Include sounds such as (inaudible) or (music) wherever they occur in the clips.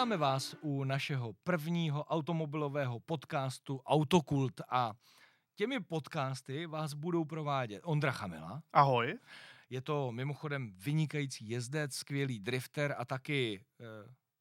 Vítáme vás u našeho prvního automobilového podcastu Autokult a těmi podcasty vás budou provádět Ondra Chamila. Ahoj. Je to mimochodem vynikající jezdec, skvělý drifter a taky eh,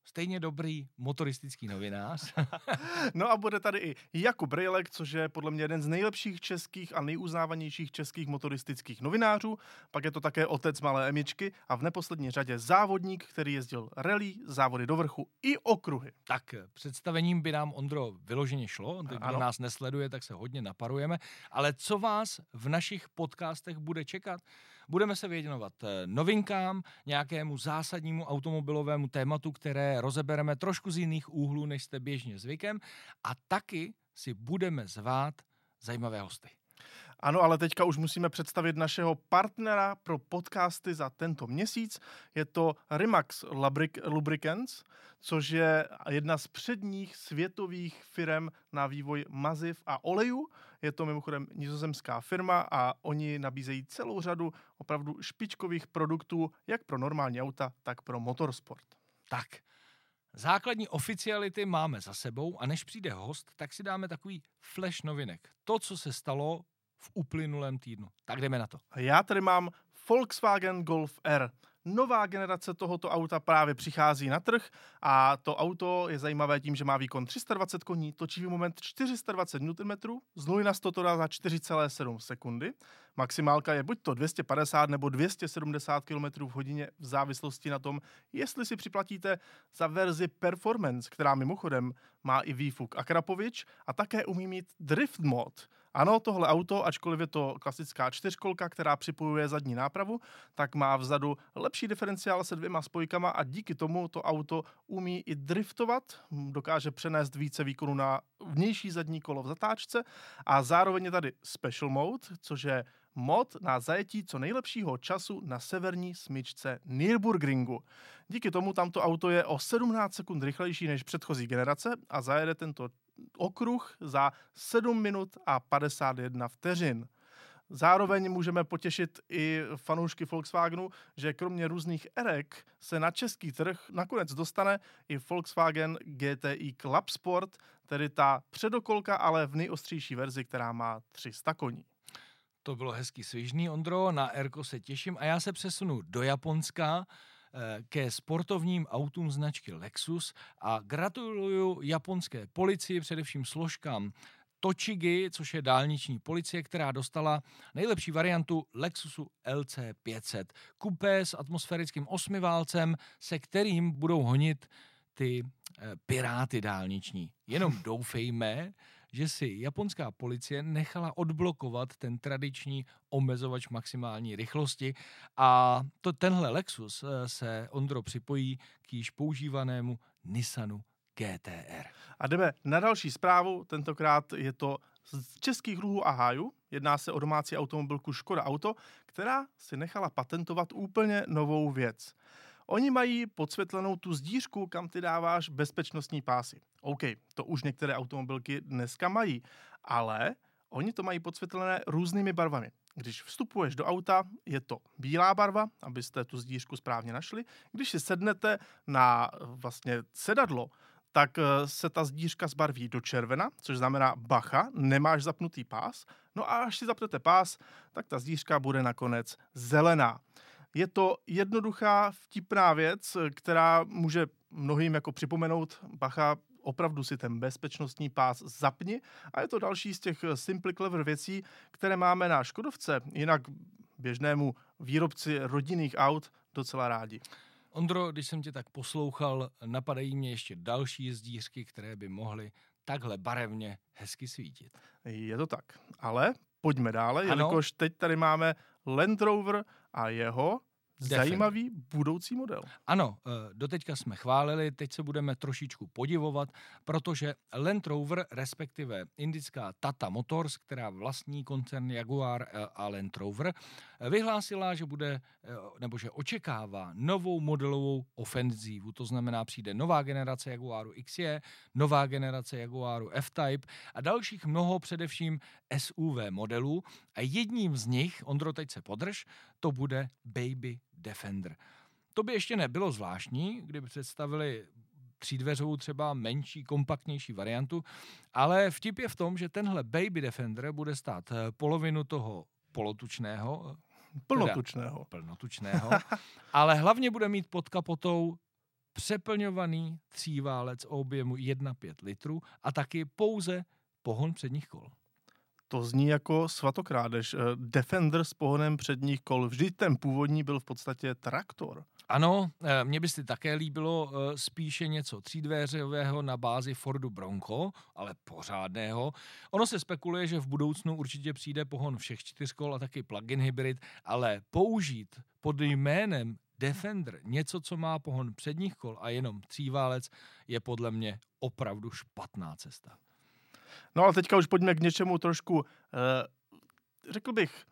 stejně dobrý motoristický novinář. (laughs) no a bude tady i Jakub Brejlek, což je podle mě jeden z nejlepších českých a nejuznávanějších českých motoristických novinářů. Pak je to také otec malé Emičky a v neposlední řadě závodník, který jezdil rally, závody do vrchu i okruhy. Tak představením by nám Ondro vyloženě šlo. Kdo ano. nás nesleduje, tak se hodně naparujeme. Ale co vás v našich podcastech bude čekat? Budeme se věnovat eh, novinkám, nějakému zásadnímu automobilovému tématu, které rozebereme trošku z jiných úhlů, než jste běžně zvykem a taky si budeme zvát zajímavé hosty. Ano, ale teďka už musíme představit našeho partnera pro podcasty za tento měsíc. Je to Rimax Lubricants, což je jedna z předních světových firm na vývoj maziv a olejů. Je to mimochodem nizozemská firma a oni nabízejí celou řadu opravdu špičkových produktů, jak pro normální auta, tak pro motorsport. Tak, Základní oficiality máme za sebou a než přijde host, tak si dáme takový flash novinek. To, co se stalo v uplynulém týdnu. Tak jdeme na to. Já tady mám Volkswagen Golf R. Nová generace tohoto auta právě přichází na trh a to auto je zajímavé tím, že má výkon 320 koní, točivý moment 420 Nm, z 0 na 100 to dá za 4,7 sekundy. Maximálka je buď to 250 nebo 270 km v hodině v závislosti na tom, jestli si připlatíte za verzi Performance, která mimochodem má i výfuk a krapovič a také umí mít drift mod, ano, tohle auto, ačkoliv je to klasická čtyřkolka, která připojuje zadní nápravu, tak má vzadu lepší diferenciál se dvěma spojkama a díky tomu to auto umí i driftovat, dokáže přenést více výkonu na vnější zadní kolo v zatáčce a zároveň je tady Special Mode, což je mod na zajetí co nejlepšího času na severní smyčce Nürburgringu. Díky tomu tamto auto je o 17 sekund rychlejší než předchozí generace a zajede tento okruh za 7 minut a 51 vteřin. Zároveň můžeme potěšit i fanoušky Volkswagenu, že kromě různých erek se na český trh nakonec dostane i Volkswagen GTI Club Sport, tedy ta předokolka, ale v nejostřejší verzi, která má 300 koní. To bylo hezky svižný, Ondro, na Erko se těším a já se přesunu do Japonska ke sportovním autům značky Lexus a gratuluju japonské policii, především složkám Tochigi, což je dálniční policie, která dostala nejlepší variantu Lexusu LC500. Kupé s atmosférickým osmiválcem, se kterým budou honit ty e, piráty dálniční. Jenom (laughs) doufejme, že si japonská policie nechala odblokovat ten tradiční omezovač maximální rychlosti a to tenhle Lexus eh, se Ondro připojí k již používanému Nissanu GTR. A jdeme na další zprávu, tentokrát je to z českých ruhů a hájů. Jedná se o domácí automobilku Škoda Auto, která si nechala patentovat úplně novou věc. Oni mají podsvětlenou tu zdířku, kam ty dáváš bezpečnostní pásy. OK, to už některé automobilky dneska mají, ale oni to mají podsvětlené různými barvami. Když vstupuješ do auta, je to bílá barva, abyste tu zdířku správně našli. Když si sednete na vlastně sedadlo, tak eh, se ta zdířka zbarví do červena, což znamená bacha, nemáš zapnutý pás. No a až si zapnete pás, tak ta zdířka bude nakonec zelená. Je to jednoduchá, vtipná věc, která může mnohým jako připomenout, bacha, opravdu si ten bezpečnostní pás zapni a je to další z těch simple clever věcí, které máme na Škodovce, jinak běžnému výrobci rodinných aut docela rádi. Ondro, když jsem tě tak poslouchal, napadají mě ještě další jezdířky, které by mohly takhle barevně hezky svítit. Je to tak, ale pojďme dále, ano. jelikož teď tady máme Land Rover a jeho Zajímavý budoucí model. Ano, eh, doteďka jsme chválili, teď se budeme trošičku podivovat, protože Land Rover, respektive indická Tata Motors, která vlastní koncern Jaguar eh, a Land Rover, eh, vyhlásila, že bude, nebo že očekává novou modelovou ofenzívu. To znamená, přijde nová generace Jaguaru XJ, nová generace Jaguaru F-Type a dalších mnoho především SUV modelů. A jedním z nich, Ondro, teď se podrž, to bude Baby Defender. To by ještě nebylo zvláštní, kdyby představili třídveřovou třeba menší, kompaktnější variantu, ale vtip je v tom, že tenhle Baby Defender bude stát eh, polovinu toho polotučného, plnotučného, teda, plnotučného (laughs) ale hlavně bude mít pod kapotou přeplňovaný tříválec o objemu 1,5 litru a taky pouze pohon předních kol. To zní jako svatokrádež. Eh, Defender s pohonem předních kol. Vždyť ten původní byl v podstatě traktor. Ano, eh, mně by si také líbilo eh, spíše něco třídvéřového na bázi Fordu Bronco, ale pořádného. Ono se spekuluje, že v budoucnu určitě přijde pohon všech čtyř kol a taky plug-in hybrid, ale použít pod jménem Defender něco, co má pohon předních kol a jenom tříválec, je podle mě opravdu špatná cesta. No ale teďka už pojďme k něčemu trošku, eh, řekl bych,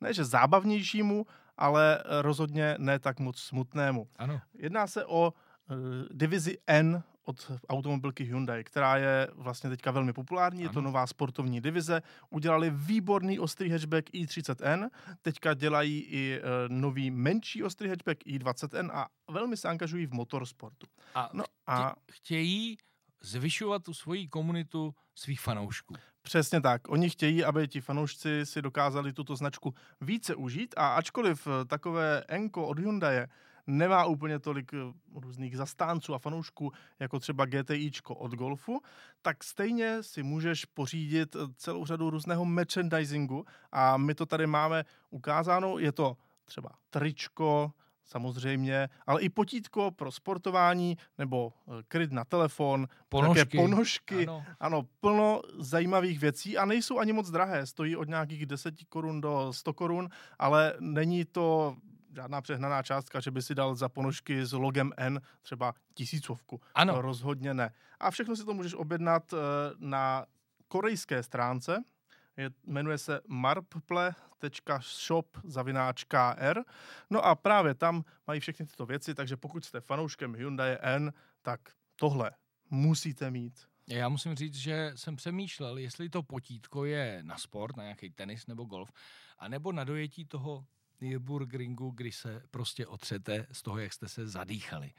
ne že zábavnějšímu, ale rozhodně ne tak moc smutnému. Ano. Jedná se o eh, divizi N od automobilky Hyundai, která je vlastně teďka velmi populární, ano. je to nová sportovní divize. Udělali výborný ostrý hatchback i30N, teďka dělají i e, nový menší ostrý hatchback i20N a velmi se angažují v motorsportu. A, no a chtějí zvyšovat tu svoji komunitu svých fanoušků. Přesně tak. Oni chtějí, aby ti fanoušci si dokázali tuto značku více užít a ačkoliv eh, takové Enko od Hyundai nemá úplně tolik eh, různých zastánců a fanoušků, jako třeba GTIčko od Golfu, tak stejně si můžeš pořídit eh, celou řadu různého merchandisingu a my to tady máme ukázáno. Je to třeba tričko, samozřejmě, ale i potítko pro sportování nebo eh, kryt na telefon, ponožky. také ponožky. Ano. ano, plno zajímavých věcí a nejsou ani moc drahé. Stojí od nějakých 10 korun do 100 korun, ale není to žádná přehnaná částka, že by si dal za ponožky s logem N třeba tisícovku. Ano. To rozhodně ne. A všechno si to můžeš objednat eh, na korejské stránce, je, jmenuje se marple.shop zavináč.kr. No a právě tam mají všechny tyto věci, takže pokud jste fanouškem Hyundai N, tak tohle musíte mít. Já musím říct, že jsem přemýšlel, jestli to potítko je na sport, na nějaký tenis nebo golf, anebo na dojetí toho Nürburgringu, kdy se prostě otřete z toho, jak jste se zadýchali.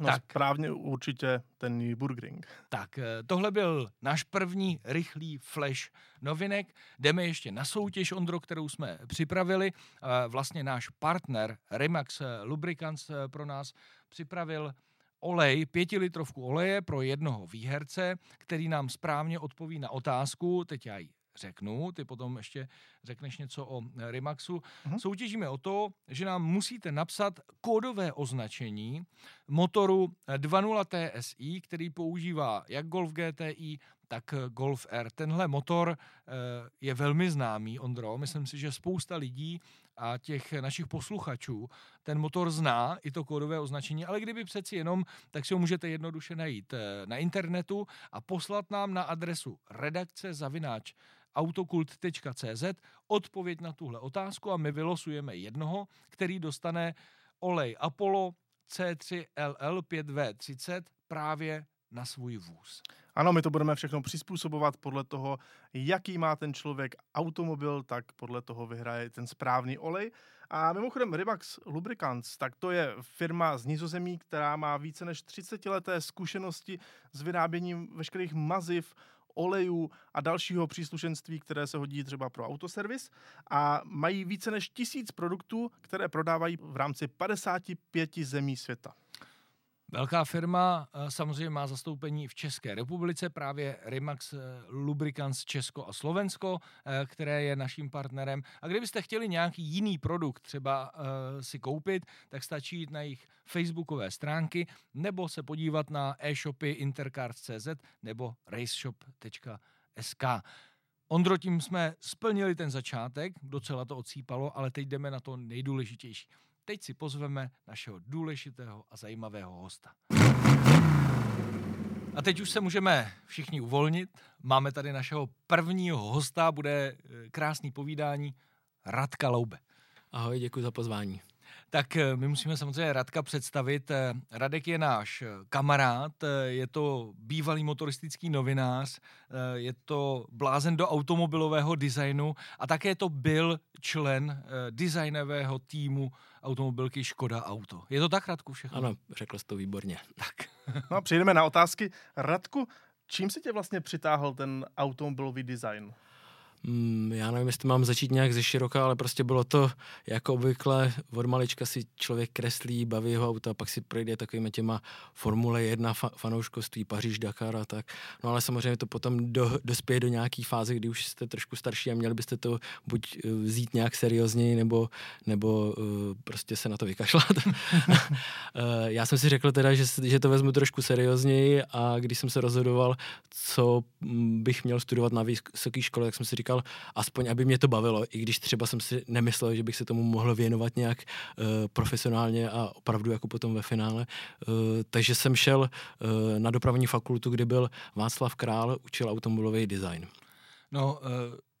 No tak, správně určitě ten Nürburgring. Tak, eh, tohle byl náš první rychlý flash novinek. Jdeme ještě na soutěž, Ondro, kterou jsme připravili. Eh, vlastně náš partner Remax Lubricants eh, pro nás připravil olej, pětilitrovku oleje pro jednoho výherce, který nám správně odpoví na otázku, teď já ji řeknu, ty potom ještě řekneš něco o eh, Rimaxu. Uh-huh. Soutěžíme o to, že nám musíte napsat kódové označení motoru 2.0 eh, TSI, který používá jak Golf GTI, tak eh, Golf R. Tenhle motor je velmi známý, Ondro. Myslím si, že spousta lidí a těch našich posluchačů. Ten motor zná, i to kódové označení, ale kdyby přeci jenom, tak si ho můžete jednoduše najít na internetu a poslat nám na adresu redakce zavináč autokult.cz odpověď na tuhle otázku a my vylosujeme jednoho, který dostane olej Apollo C3LL 5V30 právě na svůj vůz. Ano, my to budeme všechno přizpůsobovat podle toho, jaký má ten člověk automobil, tak podle toho vyhraje ten správný olej. A mimochodem Rimax Lubricants, tak to je firma z Nizozemí, která má více než 30 leté zkušenosti s vyráběním veškerých maziv, olejů a dalšího příslušenství, které se hodí třeba pro autoservis a mají více než tisíc produktů, které prodávají v rámci 55 zemí světa. Velká firma eh, samozřejmě má zastoupení v České republice, právě Remax eh, Lubricants Česko a Slovensko, eh, které je naším partnerem. A kdybyste chtěli nějaký jiný produkt třeba si koupit, tak stačí jít na jejich facebookové stránky nebo se podívat na e-shopy intercars.cz nebo raceshop.sk. Ondro, tím jsme splnili ten začátek, docela to odsýpalo, ale teď jdeme na to nejdůležitější. Teď si pozveme našeho důležitého a zajímavého hosta. A teď už se můžeme všichni uvolnit. Máme tady našeho prvního hosta, bude eh, krásný povídání Radka Loube. Ahoj, děkuji za pozvání. Tak eh, my musíme samozřejmě Radka představit. Eh, Radek je náš eh, kamarád, je to bývalý motoristický novinář, je to blázen do automobilového designu a také to byl člen designového týmu automobilky Škoda Auto. Je to tak, Radku, všechno? Ano, řekl jsi to výborně. Tak. (laughs) no a přejdeme na otázky. Radku, čím si tě vlastně přitáhl ten automobilový design? Mm, já nevím, jestli mám začít nějak ze široka, ale prostě bylo to jako obvykle, od malička si člověk kreslí, baví ho auta, pak si projde takovými těma Formule 1 fa- fanouškovství, Paříž, Dakar a tak. No ale samozřejmě to potom do, dospěje do nějaký fáze, kdy už jste trošku starší a měli byste to buď uh, vzít nějak seriózněji, nebo, nebo uh, prostě se na to vykašlat. uh, (laughs) já jsem si řekl teda, že, že to vezmu trošku seriózněji a když jsem se rozhodoval, co mm, bych měl studovat na vysoké škole, tak jsem si říkal, říkal, aspoň aby mě to bavilo, i když třeba jsem si nemyslel, že bych se tomu mohl věnovat nějak uh, profesionálně a opravdu jako potom ve finále. Uh, takže jsem šel uh, na dopravní fakultu, kde byl Václav Král, učil automobilový design. No,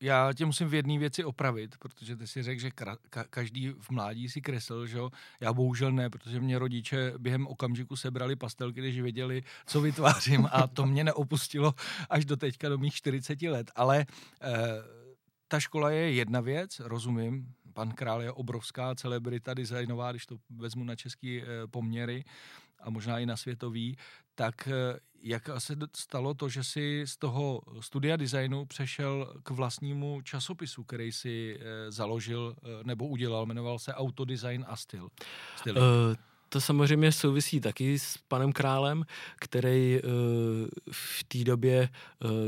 já tě musím v jedné věci opravit, protože ty si řekl, že ka- každý v mládí si kreslil, že jo? Já bohužel ne, protože mě rodiče během okamžiku sebrali pastelky, když věděli, co vytvářím a to mě neopustilo až do teďka, do mých 40 let. Ale eh, ta škola je jedna věc, rozumím, pan Král je obrovská celebrita designová, když to vezmu na český eh, poměry a možná i na světový, tak eh, jak se stalo to, že si z toho studia designu přešel k vlastnímu časopisu, který si eh, založil nebo udělal, jmenoval se Autodesign a styl. Uh, to samozřejmě souvisí taky s panem Králem, který v té době,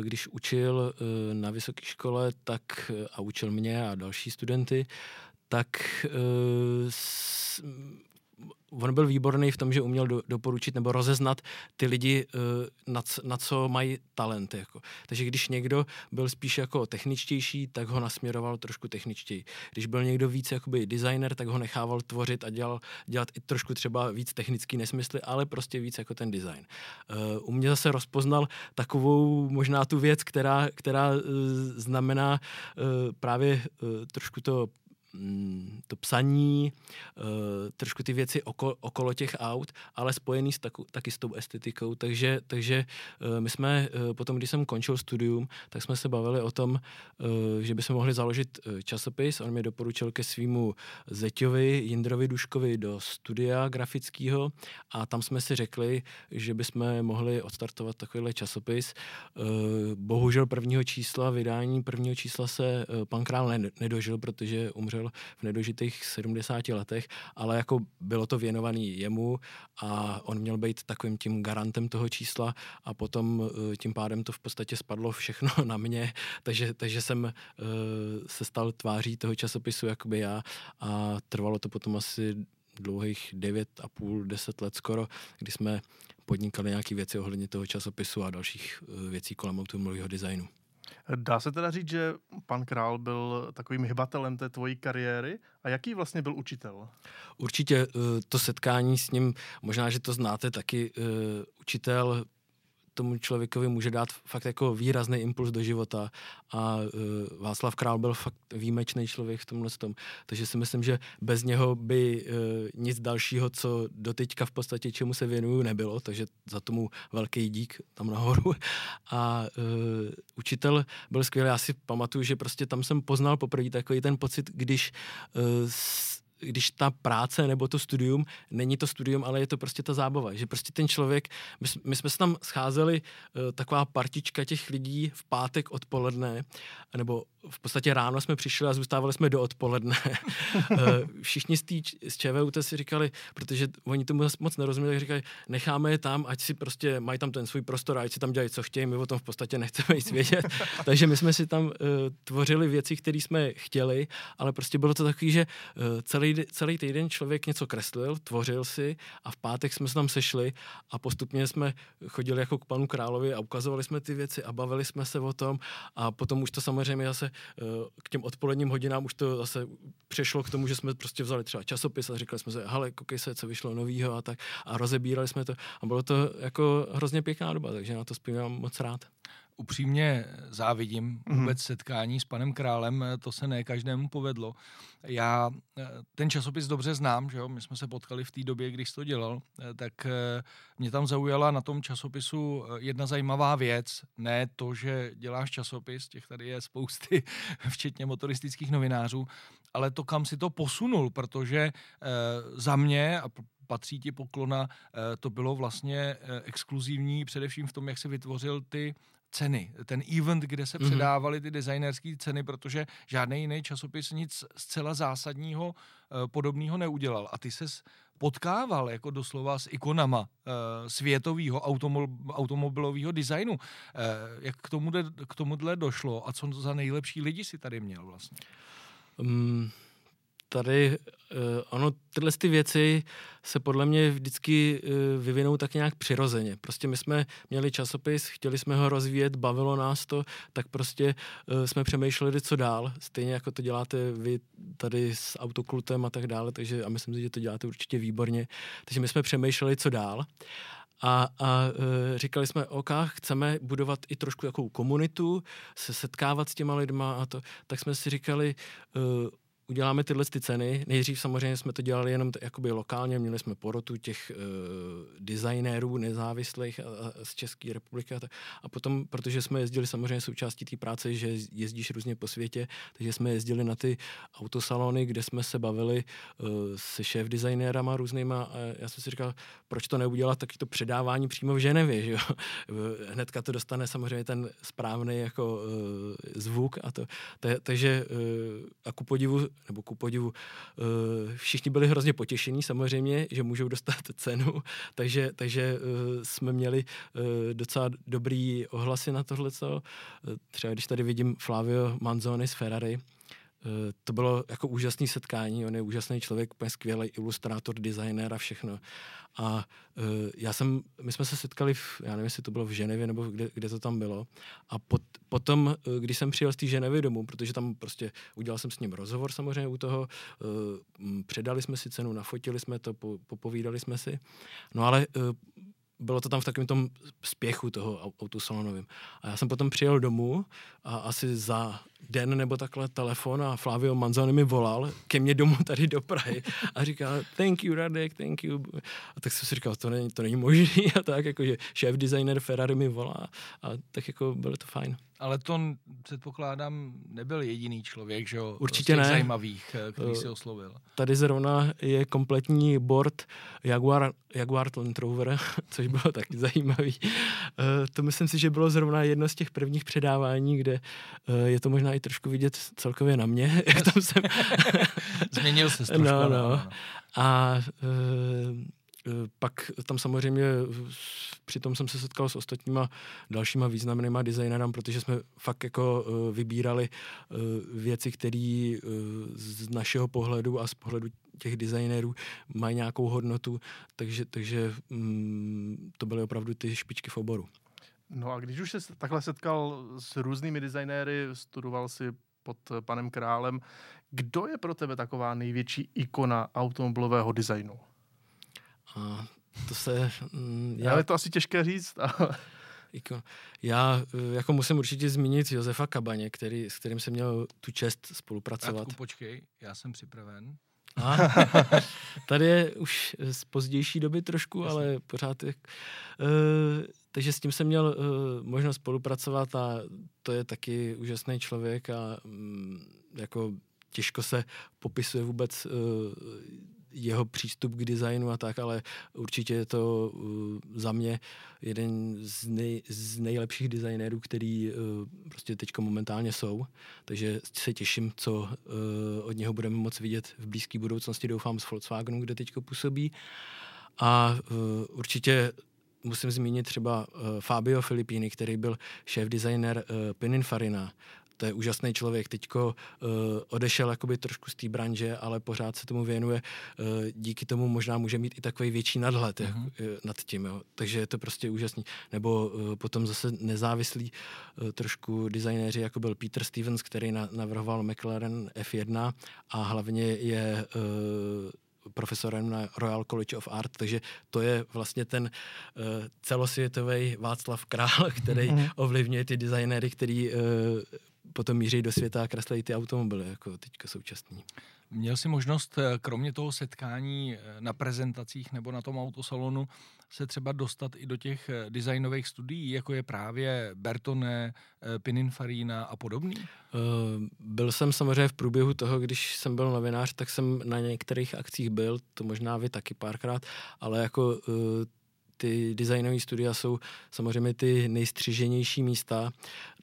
když učil na vysoké škole, tak a učil mě a další studenty, tak on byl výborný v tom, že uměl do, doporučit nebo rozeznat ty lidi, uh, na, na co mají talent. Jako. Takže když někdo byl spíš jako techničtější, tak ho nasměroval trošku techničtěji. Když byl někdo víc jakoby designer, tak ho nechával tvořit a dělal, dělat i trošku třeba víc technický nesmysly, ale prostě víc jako ten design. Uh, u mě zase rozpoznal takovou možná tu věc, která, která uh, znamená právě trošku to to psaní, uh, trošku ty věci okolo, okolo těch aut, ale spojený s taku, taky s tou estetikou. Takže, takže uh, my jsme uh, potom, když jsem končil studium, tak jsme se bavili o tom, že bychom mohli založit časopis. On mi doporučil ke svýmu zeťovi Jindrovi Duškovi do studia grafického a tam jsme si řekli, že bychom mohli odstartovat takovýhle časopis. Bohužel prvního čísla, vydání prvního čísla se pan Král nedožil, protože umřel zemřel v nedožitých 70 letech, ale jako bylo to věnované jemu a on měl být takovým tím garantem toho čísla a potom eh, tím pádem to v podstatě spadlo všechno (laughs) na mě, takže, takže jsem uh, se stal tváří toho časopisu jakoby já a trvalo to potom asi dlouhých 9 a půl, 10 let skoro, kdy jsme podnikali nějaké věci ohledně toho časopisu a dalších eh, věcí kolem automobilového designu. Dá se teda říct, že pan Král byl takovým hybatelem té tvojí kariéry a jaký vlastně byl učitel? Určitě eh, to setkání s ním, možná, že to znáte taky, eh, učitel tomu člověkovi může dát fakt jako výrazný impuls do života a uh, Václav Král byl fakt výjimečný člověk v tomhle tom. Takže si myslím, že bez něho by uh, nic dalšího, co doteďka v podstatě čemu se věnuju, nebylo, takže za tomu velký dík tam nahoru. (laughs) A uh, učitel byl skvělý, já si pamatuju, že prostě tam jsem poznal poprvé takový ten pocit, když uh, když ta práce nebo to studium není to studium, ale je to prostě ta zábava. Že prostě ten člověk, my, my jsme se tam scházeli, uh, taková partička těch lidí v pátek odpoledne, nebo v podstatě ráno jsme přišli a zůstávali jsme do odpoledne. (laughs) Eh, všichni z, tý, z ČVUT si říkali, protože oni tomu moc nerozuměli, tak říkali, necháme je tam, ať si prostě mají tam ten svůj prostor, ať si tam dělají, co chtějí, my o tom v podstatě nechceme nic vědět. (laughs) Takže my jsme si tam uh, tvořili věci, které jsme chtěli, ale prostě bylo to takový, že uh, celý, celý týden člověk něco kreslil, tvořil si a v pátek jsme se tam sešli a postupně jsme chodili jako k panu královi a ukazovali jsme ty věci a bavili jsme se o tom a potom už to samozřejmě zase k těm odpoledním hodinám už to zase přešlo k tomu, že jsme prostě vzali třeba časopis a říkali jsme si, hele, koukej se, co vyšlo novýho a tak a rozebírali jsme to a bylo to jako hrozně pěkná doba, takže na to vzpomínám moc rád. Upřímně závidím Mhm. vůbec setkání s panem Králem, eh, to se ne každému povedlo. Já eh, ten časopis dobře znám, že jo? my jsme se potkali v té době, když to dělal, eh, tak mě tam zaujala na tom časopisu jedna zajímavá věc, ne to, že děláš časopis, těch tady je spousty, (laughs) včetně motoristických novinářů, ale to, kam si to posunul, protože za mě, a patří ti poklona, eh, to bylo vlastně eh, exkluzivní především v tom, jak se vytvořil ty ceny, ten event, kde se Mhm. předávaly ty designerské ceny, protože žádný jiný časopis nic zcela zásadního eh, podobného neudělal. A ty ses potkával jako doslova s ikonama světového automo- automobilového designu. Jak k, tomu, k tomuhle došlo a co za nejlepší lidi si tady měl vlastně? Um, tady, uh, ono, tyhle ty věci se podle mě vždycky uh, vyvinou tak nějak přirozeně. Prostě my jsme měli časopis, chtěli jsme ho rozvíjet, bavilo nás to, tak prostě uh, jsme přemýšleli, co dál. Stejně jako to děláte vy tady s autoklutem a tak dále, takže a myslím si, že to děláte určitě výborně. Takže my jsme přemýšleli, co dál. A, a e, říkali jsme, OK, chceme budovat i trošku jakou komunitu, se setkávat s těma lidma a to, tak jsme si říkali, e, uděláme tyhle ty ceny. Nejdřív samozřejmě jsme to dělali jenom t- jakoby lokálně, měli jsme porotu těch e, designérů nezávislých a, a, z České republiky a, tak. a potom, protože jsme jezdili samozřejmě součástí té práce, že jezdíš různě po světě, takže jsme jezdili na ty autosalony, kde jsme se bavili uh, se šéf designérama různýma a já jsem si říkal, proč to neudělat taky to předávání přímo v Ženevě, že jo? (laughs) Hnedka to dostane samozřejmě ten správný jako uh, zvuk a to, ta, takže uh, a ku podivu, nebo ku podivu, uh, všichni byli hrozně potěšení samozřejmě, že můžou dostat (laughs) cenu, takže, takže uh, jsme měli uh, docela dobrý ohlasy na tohleto. Uh, třeba když tady vidím Flavio Manzoni z Ferrari, Eh, to bylo jako úžasné setkání, on je úžasný člověk, úplně skvělý ilustrátor, designér a všechno. A uh, já jsem, my jsme se setkali, v, já nevím, jestli to bylo v Ženevě nebo kde, kde to tam bylo. A pot, potom, uh, když jsem přijel z té Ženevy domů, protože tam prostě udělal jsem s ním rozhovor samozřejmě u toho, předali jsme si cenu, nafotili jsme to, po, popovídali jsme si. No ale bylo to tam v takovém tom spěchu toho autosalonovým. A já jsem potom přijel domů a asi za den nebo takhle telefon a Flavio Manzoni mi volal ke mně domů tady do Prahy a říkal thank you Radek, thank you. A tak jsem si říkal, to není, to není možný (laughs) a tak, jakože šéf designer Ferrari mi volá a tak jako bylo to fajn. Ale to předpokládám nebyl jediný člověk, že jo? Určitě z těch ne. zajímavých, eh, který Uh, si oslovil. Tady zrovna je kompletní board Jaguar, Jaguar Land Rover, (laughs) což bylo taky zajímavý. Uh, to myslím si, že bylo zrovna jedno z těch prvních předávání, kde uh, je to možná i trošku vidět celkově na mě, (laughs) jak tam jsem. (laughs) Změnil se trošku. No, ano, no. ano. A uh, pak tam samozřejmě přitom jsem se setkal s ostatníma dalšíma významnýma designérama, protože jsme fakt jako uh, vybírali věci, které z našeho pohledu a z pohledu těch designérů mají nějakou hodnotu, takže, takže um, to byly opravdu ty špičky v oboru. No a když už se takhle setkal s různými designéry, studoval si pod panem Králem, kdo je pro tebe taková největší ikona automobilového designu? A to se... Mm, já, Ale je to asi těžké říct. (laughs) Ale... Jako, já jako musím určitě zmínit Josefa Kabaně, který, s kterým jsem měl tu čest spolupracovat. Radku, počkej, já jsem připraven. A, (laughs) tady je už z pozdější doby trošku, Jasně. ale pořád je... Uh, takže s tím jsem měl uh, možnost spolupracovat a to je taky úžasný člověk a um, jako těžko se popisuje vůbec uh, jeho přístup k designu a tak, ale určitě je to uh, za mě jeden z, nej, z nejlepších designérů, který uh, prostě teď momentálně jsou. Takže se těším, co uh, od něho budeme moc vidět v blízké budoucnosti, doufám, z Volkswagenu, kde teď působí. A uh, určitě musím zmínit třeba uh, Fabio Filippini, který byl šéf designer uh, Pininfarina, to je úžasný člověk. Teďko uh, odešel jakoby trošku z té branže, ale pořád se tomu věnuje. Uh, díky tomu možná může mít i takový větší nadhled uh-huh. jak, uh, nad tím. Jo. Takže je to prostě úžasný. Nebo uh, potom zase nezávislí uh, trošku designéři, jako byl Peter Stevens, který na, navrhoval McLaren F1 a hlavně je uh, profesorem na Royal College of Art, takže to je vlastně ten uh, celosvětový Václav Král, (laughs) který mm-hmm. ovlivňuje ty designéry, který uh, potom míří do světa a kreslí ty automobily, jako teďka současný. Měl jsi možnost, eh, kromě toho setkání eh, na prezentacích nebo na tom autosalonu, se třeba dostat i do těch eh, designových studií, jako je právě Bertone, Pininfarina a podobný? Byl jsem samozřejmě v průběhu toho, když jsem byl novinář, tak jsem na některých akcích byl, to možná vy taky párkrát, ale jako ty designové studia jsou samozřejmě ty nejstřiženější místa.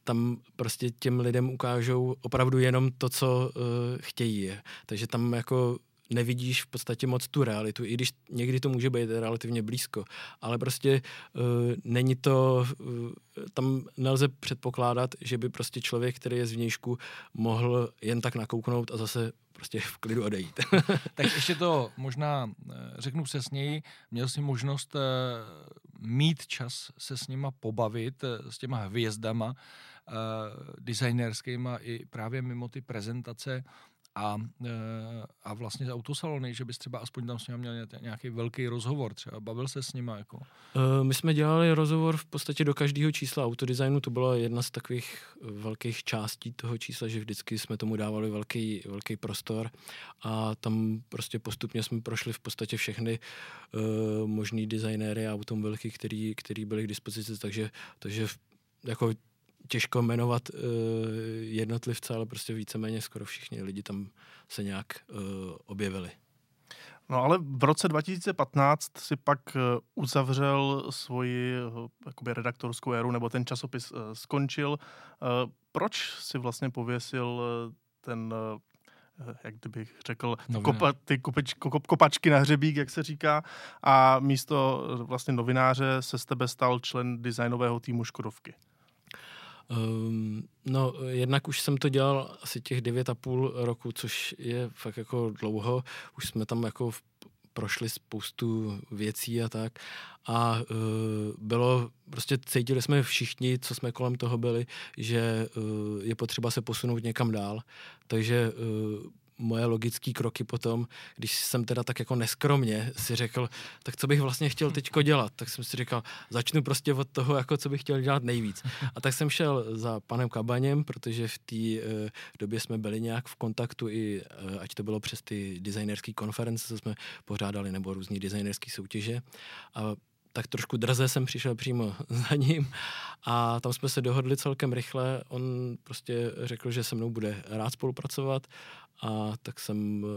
Tam prostě těm lidem ukážou opravdu jenom to, co uh, chtějí. Takže tam jako nevidíš v podstatě moc tu realitu, i když někdy to může být relativně blízko, ale prostě uh, není to, uh, tam nelze předpokládat, že by prostě člověk, který je zvnějšku, mohl jen tak nakouknout a zase prostě v klidu odejít. (laughs) tak ještě to možná eh, řeknu přesněji. Měl jsi možnost mít čas se s nima pobavit, s těma hvězdama designerskýma i právě mimo ty prezentace a, e, a vlastně autosalony, že bys třeba aspoň tam s ním měl nějaký velký rozhovor, třeba. Bavil se s nima jako? Uh, my jsme dělali rozhovor v podstatě do každého čísla autodesignu, to byla jedna z takových velkých částí toho čísla, že vždycky jsme tomu dávali velký, velký prostor. A tam prostě postupně jsme prošli v podstatě všechny uh, možný designéry a automobilky, který, který byly k dispozici, takže, takže jako těžko jmenovat uh, jednotlivce, ale prostě víceméně skoro všichni lidi tam se nějak uh, objevili. No ale v roce 2015 si pak eh, uzavřel svoji jakoby redaktorskou éru, nebo ten časopis uh, skončil. Uh, proč si vlastně pověsil ten jak kdybych řekl, kopa, ty kopeč, kop, kopačky na hřebík, jak se říká, a místo vlastně novináře se z tebe stal člen designového týmu Škodovky. Um, no, jednak už jsem to dělal asi těch devět a půl roku, což je fakt jako dlouho. Už jsme tam jako v, prošli spoustu věcí a tak. A uh, bylo, prostě cítili jsme všichni, co jsme kolem toho byli, že uh, je potřeba se posunout někam dál. Takže uh, moje logické kroky potom, když jsem teda tak jako neskromně si řekl, tak co bych vlastně chtěl teďko dělat, tak jsem si říkal, začnu prostě od toho, jako co bych chtěl dělat nejvíc. A tak jsem šel za panem Kabaněm, protože v té uh, době jsme byli nějak v kontaktu i, uh, ať to bylo přes ty designerské konference, co jsme pořádali, nebo různé designerské soutěže. A tak trošku drze jsem přišel přímo za ním a tam jsme se dohodli celkem rychle. On prostě řekl, že se mnou bude rád spolupracovat a tak jsem uh,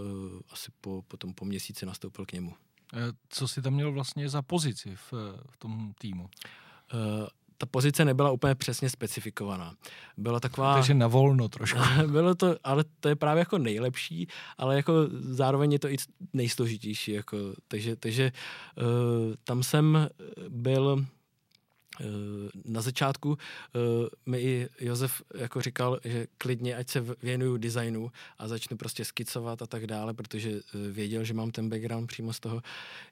asi po, potom po měsíci nastoupil k němu. Eh, co jsi tam měl vlastně za pozici v, v tom týmu? Uh, ta pozice nebyla úplně přesně specifikovaná. Byla taková... Takže na volno trošku. (laughs) bylo to, ale to je právě jako nejlepší, ale jako zároveň je to i nejsložitější. Jako, takže takže uh, tam jsem byl Eh, na začátku eh, mi i Josef jako říkal, že klidně, ať se věnuju designu a začnu prostě skicovat a tak dále, protože eh, věděl, že mám ten background přímo z toho.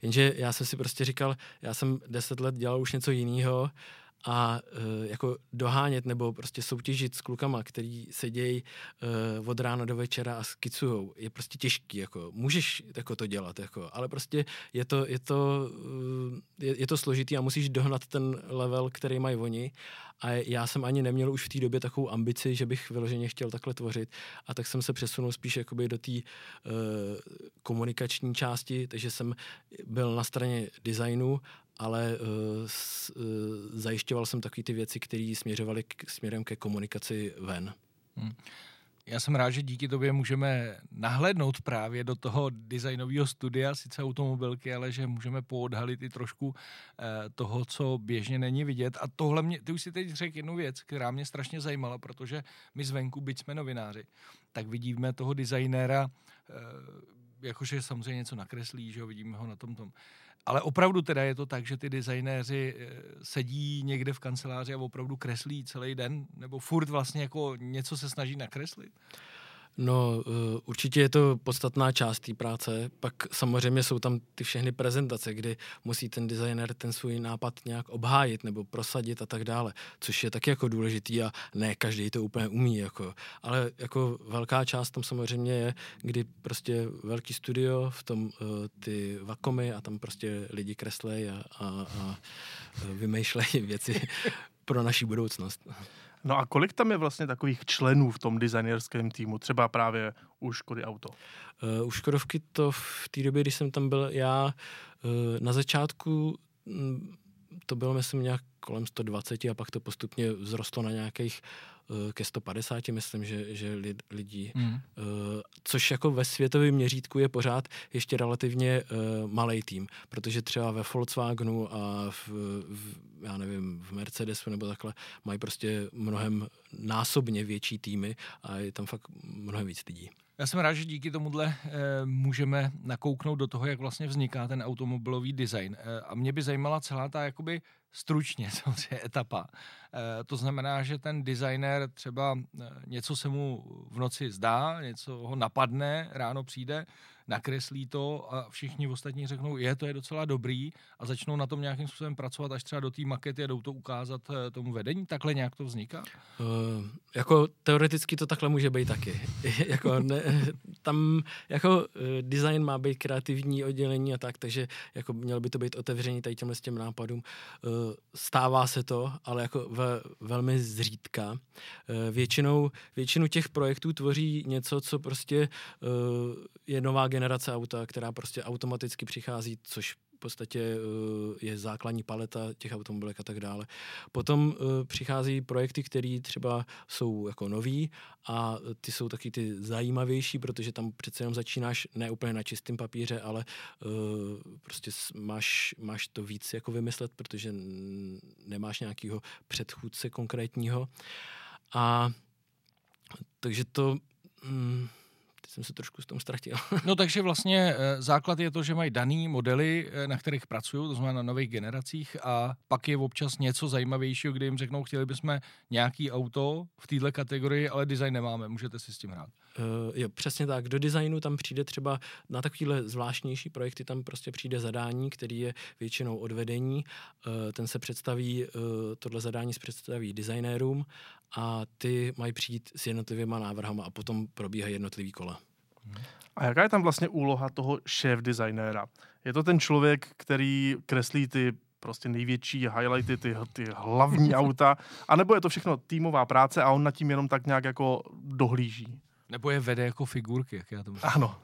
Jenže já jsem si prostě říkal, já jsem deset let dělal už něco jiného a uh, jako dohánět nebo prostě soutěžit s klukama, který sedějí uh, od rána do večera a skicujou, je prostě těžký, jako. Můžeš jako to dělat, jako, ale prostě je to, je to, uh, je, je to složitý a musíš dohnat ten level, který mají oni. A já jsem ani neměl už v té době takovou ambici, že bych vyloženě chtěl takhle tvořit. A tak jsem se přesunul spíš jakoby do té uh, komunikační části, takže jsem byl na straně designu ale uh, s, uh, zajišťoval jsem takové ty věci, které směřovaly k, směrem ke komunikaci ven. Hmm. Já jsem rád, že díky tobě můžeme nahlédnout právě do toho designového studia, sice automobilky, ale že můžeme poodhalit i trošku eh, toho, co běžně není vidět. A tohle mě, ty už si teď řekl jednu věc, která mě strašně zajímala, protože my zvenku, byť jsme novináři, tak vidíme toho designéra, eh, jakože samozřejmě něco nakreslí, že jo, vidíme ho na tom tom. Ale opravdu teda je to tak, že ty designéři eh, sedí někde v kanceláři a opravdu kreslí celý den, nebo furt vlastně jako něco se snaží nakreslit? No, uh, určitě je to podstatná část té práce. Pak samozřejmě jsou tam ty všechny prezentace, kdy musí ten designer ten svůj nápad nějak obhájit nebo prosadit a tak dále, což je taky jako důležitý a ne každý to úplně umí. Jako. Ale jako velká část tam samozřejmě je, kdy prostě velký studio, v tom uh, ty vakomy a tam prostě lidi kreslej a, a, a vymýšlejí (laughs) věci pro naši budoucnost. No a kolik tam je vlastně takových členů v tom designerském týmu, třeba právě u Škody Auto? Uh, u Škodovky to v té době, když jsem tam byl já, uh, na začátku um, to bylo, myslím, nějak kolem 120 a pak to postupně vzrostlo na nějakých ke 150, myslím, že, že lid, lidí. Mm. Uh, což jako ve světovém měřítku je pořád ještě relativně uh, malý tým, protože třeba ve Volkswagenu a v, v, já nevím, v Mercedesu nebo takhle mají prostě mnohem násobně větší týmy a je tam fakt mnohem víc lidí. Já jsem rád, že díky tomuhle e, můžeme nakouknout do toho, jak vlastně vzniká ten automobilový design. E, a mě by zajímala celá ta jakoby stručně (laughs) samozřejmě etapa. E, to znamená, že ten designer třeba něco se mu v noci zdá, něco ho napadne, ráno přijde, nakreslí to a všichni ostatní řeknou, je, to je docela dobrý a začnou na tom nějakým způsobem pracovat až třeba do té makety a jdou to ukázat eh, tomu vedení. Takhle nějak to vzniká? Uh, jako teoreticky to takhle může být taky. (laughs) jako ne, tam jako uh, design má být kreativní oddělení a tak, takže jako měl by to být otevřený tady těmhle s těm nápadům. Uh, stává se to, ale jako ve, velmi zřídka. Uh, většinou, většinu těch projektů tvoří něco, co prostě uh, je nová generace auta, která prostě automaticky přichází, což v podstatě uh, je základní paleta těch automobilek a tak dále. Potom uh, přichází projekty, které třeba jsou jako nový a ty jsou taky ty zajímavější, protože tam přece jenom začínáš ne úplně na čistém papíře, ale uh, prostě máš, máš to víc jako vymyslet, protože nemáš nějakého předchůdce konkrétního. A takže to... Mm, Teď jsem se trošku s tom ztratil. (laughs) no takže vlastně eh, základ je to, že mají daný modely, eh, na kterých pracují, to znamená na nových generacích a pak je občas něco zajímavějšího, kdy jim řeknou, chtěli bychom nějaký auto v této kategorii, ale design nemáme, můžete si s tím hrát. Uh, jo, přesně tak. Do designu tam přijde třeba na takovéhle zvláštnější projekty, tam prostě přijde zadání, který je většinou odvedení. Uh, ten se představí, uh, tohle zadání se představí designérům a ty mají přijít s jednotlivými návrhama a potom probíhají jednotlivý kola. A jaká je tam vlastně úloha toho šéf designéra? Je to ten člověk, který kreslí ty prostě největší highlighty, ty, ty hlavní (laughs) auta, anebo je to všechno týmová práce a on nad tím jenom tak nějak jako dohlíží? Nebo je vede jako figurky, jak já to myslím. Ano.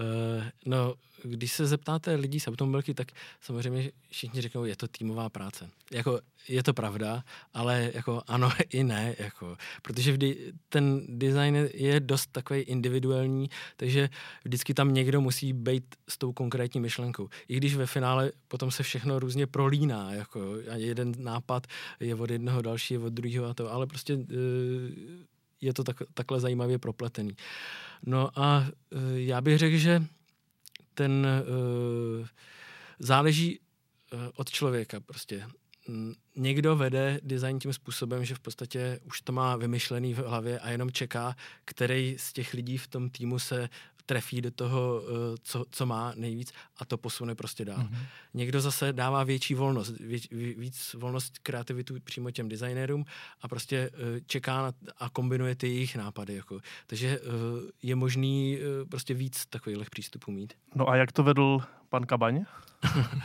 Uh, no, když se zeptáte lidí z automobilky, tak samozřejmě všichni řeknou, je to týmová práce. Jako, je to pravda, ale jako ano (laughs) i ne, jako, protože vždy ten design je dost takový individuální, takže vždycky tam někdo musí být s tou konkrétní myšlenkou. I když ve finále potom se všechno různě prolíná, jako a jeden nápad je od jednoho, další je od druhého a to, ale prostě uh, je to tak, takhle zajímavě propletený. No a uh, já bych řekl, že ten uh, záleží uh, od člověka prostě. Někdo vede design tím způsobem, že v podstatě už to má vymyšlený v hlavě a jenom čeká, který z těch lidí v tom týmu se trefí do toho, eh, co, co má nejvíc a to posune prostě dál. Mm-hmm. Někdo zase dává větší volnost, věč, víc volnost kreativitu přímo těm designérům a prostě eh, čeká na, a kombinuje ty jejich nápady. Jako. Takže eh, je možný prostě víc takových přístupů mít. No a jak to vedl pan Kabaň?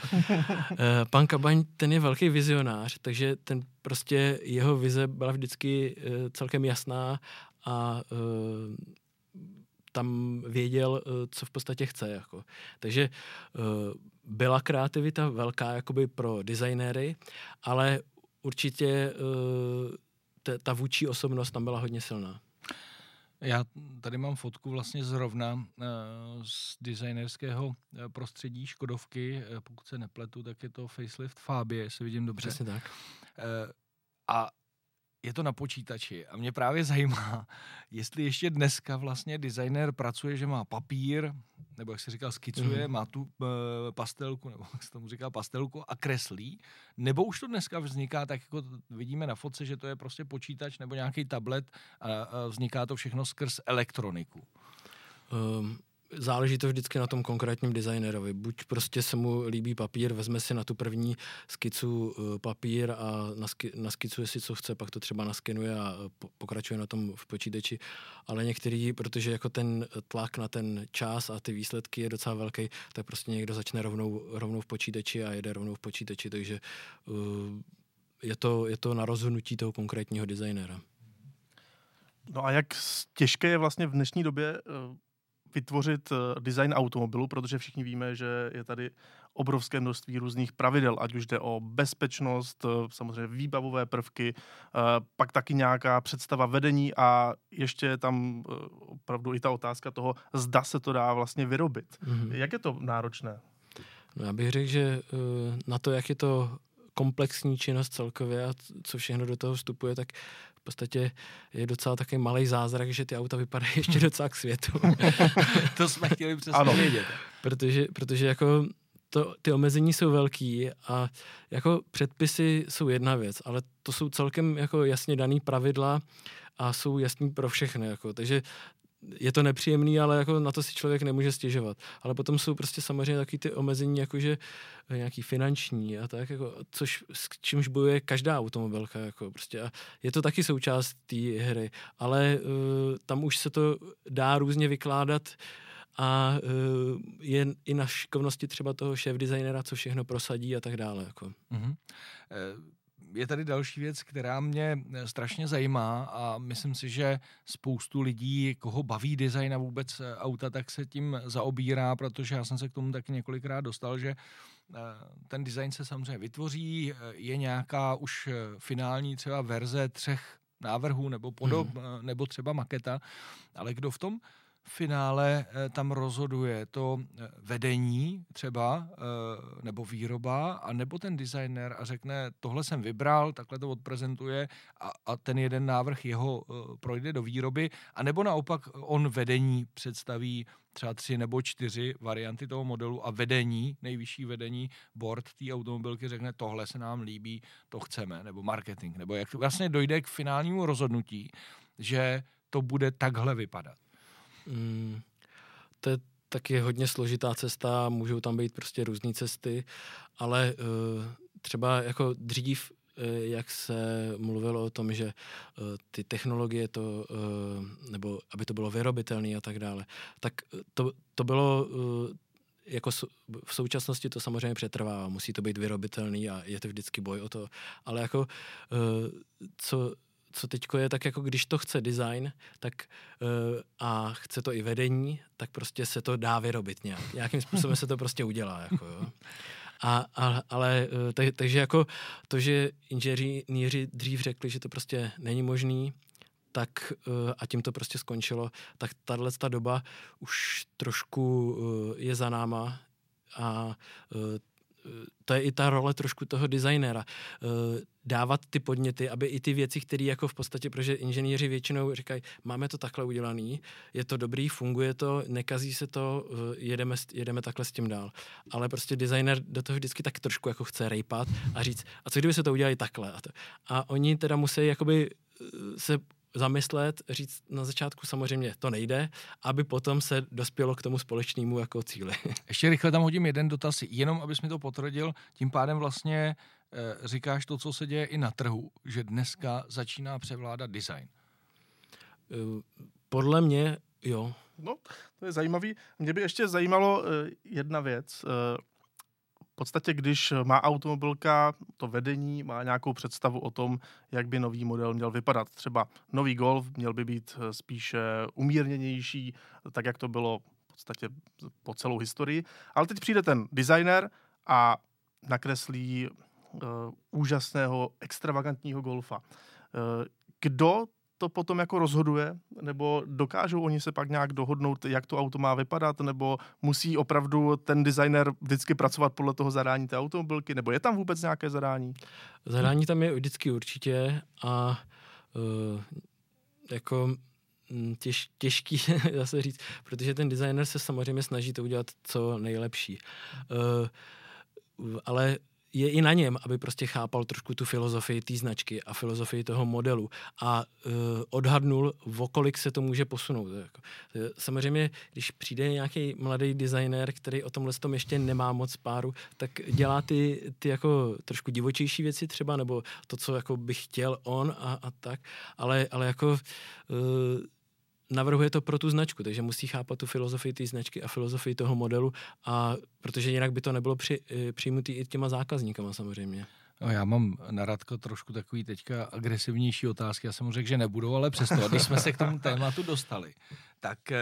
(laughs) pan Kabaň, ten je velký vizionář, takže ten prostě jeho vize byla vždycky celkem jasná a tam věděl, eh, co v podstatě chce. Jako. Takže eh, byla kreativita velká jakoby pro designéry, ale určitě eh, ta vůči osobnost tam byla hodně silná. Já tady mám fotku vlastně zrovna z designerského prostředí Škodovky. Pokud se nepletu, tak je to facelift Fabie, jestli vidím dobře. Přesně tak. A je to na počítači a mě právě zajímá, jestli ještě dneska vlastně designer pracuje, že má papír, nebo jak se říkal, skicuje, mm. má tu uh, pastelku, nebo jak se tomu říká, pastelku a kreslí, nebo už to dneska vzniká, tak jako vidíme na fotce, že to je prostě počítač nebo nějaký tablet a, a vzniká to všechno skrz elektroniku. Um, záleží to vždycky na tom konkrétním designerovi. Buď prostě se mu líbí papír, vezme si na tu první skicu uh, papír a naskicuje si, co chce, pak to třeba naskenuje a po, pokračuje na tom v počítači. Ale některý, protože jako ten tlak na ten čas a ty výsledky je docela velký, tak prostě někdo začne rovnou, rovnou v počítači a jede rovnou v počítači, takže je, to, je to na rozhodnutí toho konkrétního designera. No a jak těžké je vlastně v dnešní době vytvořit eh, design automobilu, protože všichni víme, že je tady obrovské množství různých pravidel, ať už jde o bezpečnost, eh, samozřejmě výbavové prvky, eh, pak taky nějaká představa vedení a ještě je tam opravdu i ta otázka toho, zda se to dá vlastně vyrobit. Mm-hmm. Jak je to náročné? No já bych řekl, že na to, jak je to komplexní činnost celkově a co všechno do toho vstupuje, tak podstatě je docela takový malý zázrak, že ty auta vypadají (laughs) ještě docela k světu. (laughs) to jsme chtěli přesně ano. vědět. Protože, protože jako to, ty omezení jsou velký a jako předpisy jsou jedna věc, ale to jsou celkem jako jasně daný pravidla a jsou jasný pro všechny. Jako. Takže je to nepříjemný, ale jako na to si člověk nemůže stěžovat. Ale potom jsou prostě samozřejmě taky ty omezení, jakože eh, nějaký finanční a tak, jako, což s čímž bojuje každá automobilka. Jako prostě. A je to taky součást té hry, ale uh, tam už se to dá různě vykládat a uh, je i na šikovnosti třeba toho šéf designera, co všechno prosadí a tak dále. Jako. Mm-hmm je tady další věc, která mě eh, strašně zajímá a myslím si, že spoustu lidí, koho baví design a vůbec eh, auta, tak se tím zaobírá, protože já jsem se k tomu taky několikrát dostal, že eh, ten design se samozřejmě vytvoří, je nějaká už finální třeba verze třech návrhů nebo podob, hmm. nebo třeba maketa, ale kdo v tom finále eh, tam rozhoduje to eh, vedení třeba, eh, nebo výroba, a nebo ten designer a řekne, tohle jsem vybral, takhle to odprezentuje a, a ten jeden návrh jeho projde do výroby, a nebo naopak on vedení představí třeba tři nebo čtyři varianty toho modelu a vedení, nejvyšší vedení, board té automobilky řekne, tohle se nám líbí, to chceme, nebo marketing, nebo jak vlastně dojde k finálnímu rozhodnutí, že to bude takhle vypadat. Mm, to je taky hodně složitá cesta, můžou tam být prostě různé cesty, ale uh, třeba jako dřív uh, jak se mluvilo o tom, že uh, ty technologie to, nebo aby to bylo vyrobitelné a tak dále, tak to, to bylo jako v současnosti to samozřejmě přetrvá, musí to být vyrobitelný a je to vždycky boj o to, ale jako co co teď je, tak jako když to chce design, tak uh, a chce to i vedení, tak prostě se to dá vyrobit nějak. Nějakým způsobem se to prostě udělá. Jako, jo. A, a, ale uh, tak, takže jako to, že inženýři dřív řekli, že to prostě není možný, tak uh, a tím to prostě skončilo, tak tahle ta doba už trošku je za náma a to je i ta role trošku toho designera. Eh, dávat ty podněty, aby i ty věci, které jako v podstatě, protože inženýři většinou říkají, máme to takhle udělaný, je to dobrý, funguje to, nekazí se to, eh, jedeme, jedeme takhle s tím dál. Ale prostě designer do toho vždycky tak trošku jako chce rejpat a říct, a co kdyby se to udělali takhle? A, to. a oni teda musí jakoby eh, se zamyslet, říct na začátku samozřejmě to nejde, aby potom se dospělo k tomu společnému jako cíli. (laughs) Ještě rychle tam hodím jeden dotaz, jenom abys mi to potvrdil, tím pádem vlastně e, říkáš to, co se děje i na trhu, že dneska začíná převládat design. Eh, podle mě jo. No, to je zajímavý. Mě by ještě zajímalo uh, jedna věc. V podstatě, když má automobilka to vedení, má nějakou představu o tom, jak by nový model měl vypadat. Třeba nový Golf měl by být eh, spíše umírněnější, tak jak to bylo v podstatě po celou historii. Ale teď přijde ten designer a nakreslí uh, úžasného, extravagantního Golfa. Uh, kdo to potom jako rozhoduje, nebo dokážou oni se pak nějak dohodnout, jak to auto má vypadat, nebo musí opravdu ten designer vždycky pracovat podle toho zadání té automobilky, nebo je tam vůbec nějaké zadání? Zadání tam je vždycky určitě a uh, jako mm, těž, těžký (laughs) zase říct, protože ten designer se samozřejmě snaží to udělat co nejlepší. Uh, ale je i na něm, aby prostě chápal trošku tu filozofii té značky a filozofii toho modelu a uh, odhadnul, okolik se to může posunout. Jako, samozřejmě, když přijde nějaký mladý designér, který o tomhle tom ještě nemá moc páru, tak dělá ty, ty jako trošku divočejší věci třeba, nebo to, co jako by chtěl on a, a tak, ale, ale jako uh, navrhuje to pro tu značku, takže musí chápat tu filozofii té značky a filozofii toho modelu, a protože jinak by to nebylo při, eh, přijmutý i těma zákazníkama samozřejmě. No, já mám na Radko trošku takový teďka agresivnější otázky. Já jsem mu řekl, že nebudou, ale přesto, když jsme se k tomu tématu dostali, tak eh,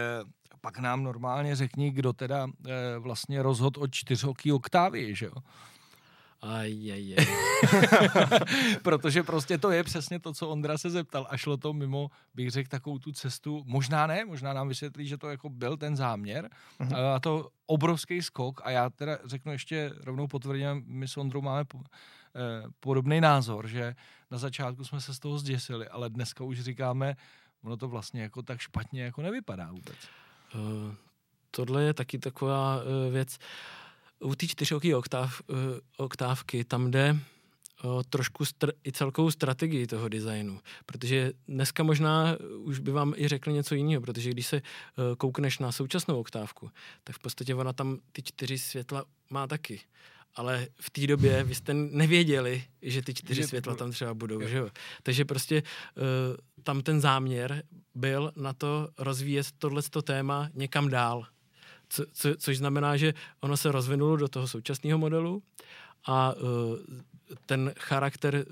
pak nám normálně řekni, kdo teda eh, vlastně rozhod o čtyřoký oktávy, že jo? Ajajaj. (laughs) Protože prostě to je přesně to, co Ondra se zeptal a šlo to mimo, bych řekl, takovou tu cestu, možná ne, možná nám vysvětlí, že to jako byl ten záměr uh-huh. a to obrovský skok a já teda řeknu ještě rovnou potvrdím, my s Ondrou máme po, eh, podobný názor, že na začátku jsme se z toho zděsili, ale dneska už říkáme, ono to vlastně jako tak špatně jako nevypadá vůbec. Uh, tohle je taky taková uh, věc, uh, u té čtyřoké oktáv, uh, oktávky tam jde o trošku str- i celkovou strategii toho designu, protože dneska možná už by vám i řekli něco jiného, protože když se uh, koukneš na současnou oktávku, tak v podstatě ona tam ty čtyři světla má taky. Ale v té době (laughs) vy jste nevěděli, že ty čtyři že světla tam třeba budou, že jo? Takže prostě uh, tam ten záměr byl na to rozvíjet tohleto téma někam dál co, co, což znamená, že ono se rozvinulo do toho současného modelu a uh, ten charakter uh,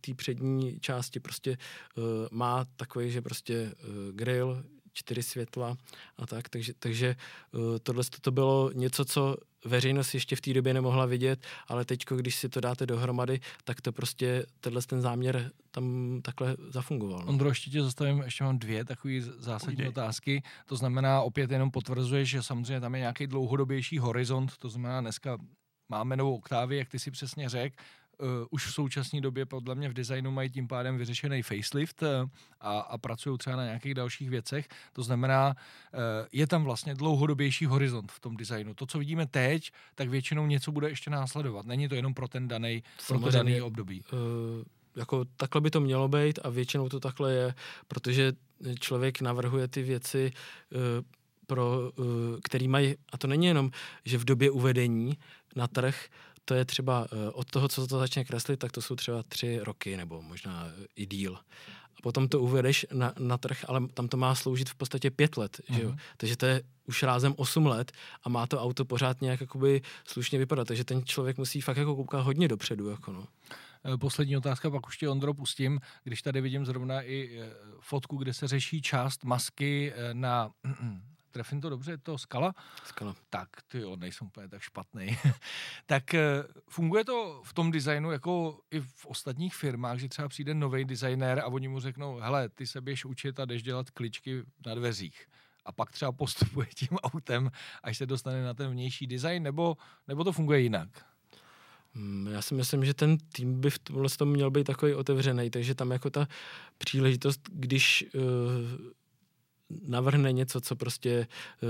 té přední části prostě uh, má takový, že prostě grill, čtyři světla a tak, takže, takže tohle to bylo něco, co veřejnost ještě v té době nemohla vidět, ale teď, když si to dáte dohromady, tak to prostě, tenhle ten záměr tam takhle zafungoval. No. Ondro, ještě tě zastavím, ještě mám dvě takové zásadní Ujdej. otázky. To znamená, opět jenom potvrzuješ, že samozřejmě tam je nějaký dlouhodobější horizont, to znamená, dneska máme novou oktávy, jak ty si přesně řekl, už v současné době podle mě v designu mají tím pádem vyřešený facelift uh, a, a pracují třeba na nějakých dalších věcech. To znamená, uh, je tam vlastně dlouhodobější horizont v tom designu. To, co vidíme teď, tak většinou něco bude ještě následovat. Není to jenom pro ten daný, pro to daný období. Uh, jako takhle by to mělo být a většinou to takhle je, protože člověk navrhuje ty věci uh, pro, který mají, a to není jenom, že v době uvedení na trh to je třeba eh, od toho, co to začne kreslit, tak to jsou třeba tři roky nebo možná i díl. A potom to uvedeš na, na trh, ale tam to má sloužit v podstatě pět let, uh-huh. že jo? Mhm. Takže to je už rázem 8 let a má to auto pořád nějak jakoby slušně vypadat, takže ten člověk musí fakt jako koukat hodně dopředu, jako no. Eh, poslední otázka, pak už tě Ondro pustím, když tady vidím zrovna i eh, fotku, kde se řeší část masky na trefím to dobře, je to skala? Skala. Tak, ty jo, nejsem úplně tak špatný. (laughs) tak eh, funguje to v tom designu jako i v ostatních firmách, že třeba přijde nový designér a oni mu řeknou, hele, ty se běž učit a jdeš dělat kličky na dveřích a pak třeba (laughs) postupuje tím autem, až se dostane na ten vnější design, nebo, nebo to funguje jinak? Hmm, já si myslím, že ten tým by v tomhle tom měl být takový otevřený, takže tam jako ta příležitost, když uh, navrhne něco, co prostě uh,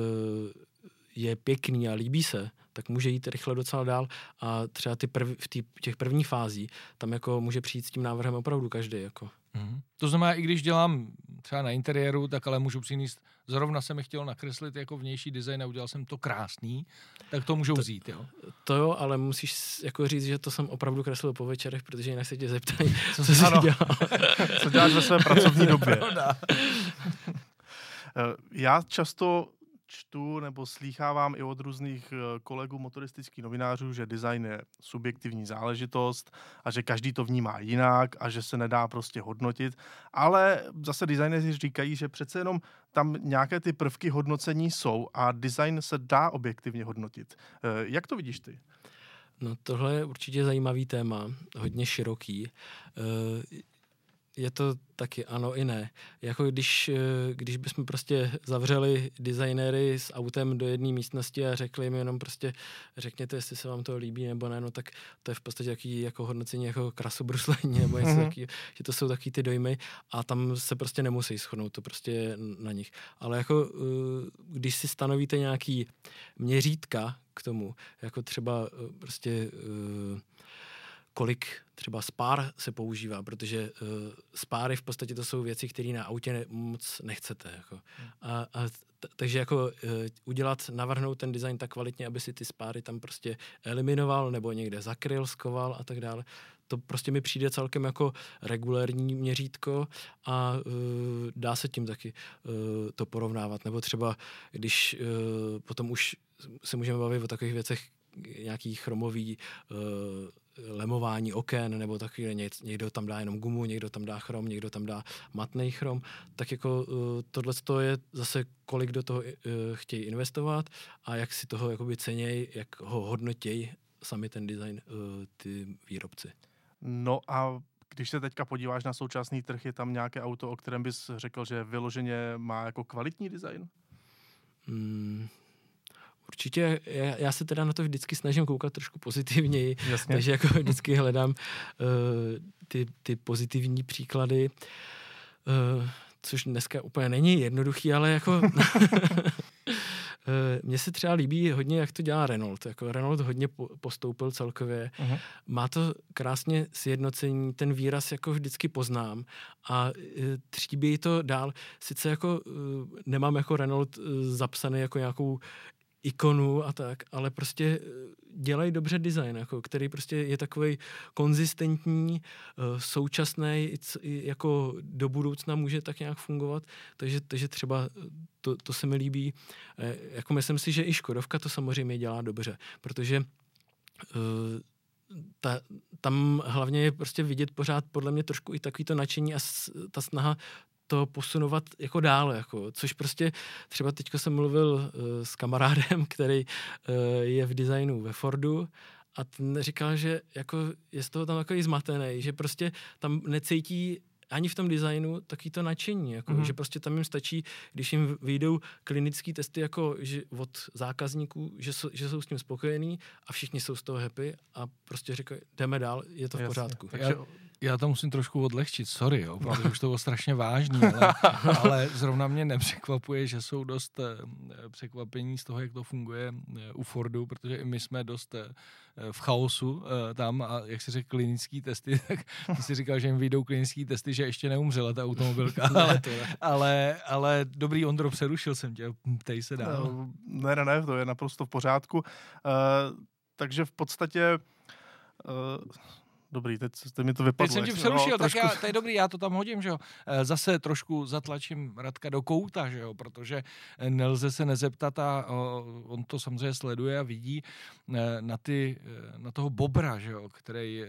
je pěkný a líbí se, tak může jít rychle docela dál a třeba ty prv, v tý, těch prvních fází tam jako může přijít s tím návrhem opravdu každý. Jako. Mm-hmm. To znamená, i když dělám třeba na interiéru, tak ale můžu přinést, zrovna jsem mi chtěl nakreslit jako vnější design a udělal jsem to krásný, tak to můžou to, vzít, jo? To jo, ale musíš jako říct, že to jsem opravdu kreslil po večerech, protože jinak se tě zeptají, co, co jsi dělal. co děláš ve své pracovní době. (laughs) Eh, já často čtu nebo slýchávám i od různých eh, kolegů motoristických novinářů, že design je subjektivní záležitost a že každý to vnímá jinak a že se nedá prostě hodnotit. Ale zase designéři říkají, že přece jenom tam nějaké ty prvky hodnocení jsou a design se dá objektivně hodnotit. Eh, jak to vidíš ty? No tohle je určitě zajímavý téma, hodně široký je to taky ano i ne. Jako když, eh, když bychom prostě zavřeli designéry s autem do jedné místnosti a řekli jim jenom prostě řekněte, jestli se vám to líbí nebo ne, no tak to je v podstatě jaký jako hodnocení jako krasobruslení (laughs) nebo něco mm-hmm. takového, že to jsou taky ty dojmy a tam se prostě nemusí shodnout, to prostě je na nich. Ale jako eh, když si stanovíte nějaký měřítka k tomu, jako třeba eh, prostě kolik třeba spár se používá, protože uh, spáry v podstatě to jsou věci, které na autě ne, moc nechcete. Jako. A, a t- takže jako uh, udělat, navrhnout ten design tak kvalitně, aby si ty spáry tam prostě eliminoval nebo někde zakryl, skoval a tak dále. To prostě mi přijde celkem jako regulární měřítko a uh, dá se tím taky uh, to porovnávat. Nebo třeba, když uh, potom už se můžeme bavit o takových věcech, nějaký chromový uh, lemování oken, nebo taky někdo tam dá jenom gumu, někdo tam dá chrom, někdo tam dá matný chrom, tak jako uh, tohle je zase kolik do toho uh, chtějí investovat a jak si toho jakoby ceněj, jak ho hodnotějí sami ten design uh, ty výrobci. No a když se teďka podíváš na současný trh, je tam nějaké auto, o kterém bys řekl, že vyloženě má jako kvalitní design? Hmm, Určitě, já, já se teda na to vždycky snažím koukat trošku pozitivněji, Jasně. takže jako (laughs) vždycky hledám uh, ty, ty pozitivní příklady, uh, což dneska úplně není jednoduchý, ale jako (laughs) Eh, mně se třeba líbí hodně, jak to dělá Renault. Jako Renault hodně postoupil celkově. Uh-huh. Má to krásně sjednocení, ten výraz jako vždycky poznám a tříbí to dál. Sice jako nemám jako Renault zapsaný jako nějakou ikonu a tak, ale prostě dělají dobře design, jako, který prostě je takový konzistentní, současný, jako do budoucna může tak nějak fungovat, takže, takže třeba to, to se mi líbí. Jako myslím si, že i Škodovka to samozřejmě dělá dobře, protože ta, tam hlavně je prostě vidět pořád podle mě trošku i takový to nadšení a s, ta snaha to posunovat jako dále, jako, což prostě třeba teďko jsem mluvil uh, s kamarádem, (laughs) který uh, je v designu ve Fordu a ten říkal, že jako je z toho tam takový zmatený, že prostě tam necítí ani v tom designu taky to nadšení, jako, mm-hmm. že prostě tam jim stačí, když jim vyjdou klinické testy jako že od zákazníků, že, jsou, že jsou s tím spokojení a všichni jsou z toho happy a prostě říkají, jdeme dál, je to v pořádku. Takže já, já to musím trošku odlehčit, sorry, jo, protože už to bylo strašně vážný, (laughs) ale, ale zrovna mě nepřekvapuje, že jsou dost eh, překvapení z toho, jak to funguje eh, u Fordu, protože i my jsme dost eh, v chaosu tam a jak si řekl klinický testy, (laughs) tak ty si říkal, že jim vyjdou klinický testy, že ještě neumřela ta automobilka, (laughs) ale, ale, ale dobrý Ondro, přerušil jsem tě, tej se dál. Ne, ne, ne, to je naprosto v pořádku. Uh, takže v podstatě uh, Dobrý, teď, teď mi to vypadlo. Teď jsem ti přerušil, no, tak trošku... já, to je dobrý, já to tam hodím, že jo. Eh, zase trošku zatlačím Radka do kouta, že jo, protože eh, nelze se nezeptat a on to samozřejmě sleduje a vidí eh, na, ty, na toho Bobra, že jo, který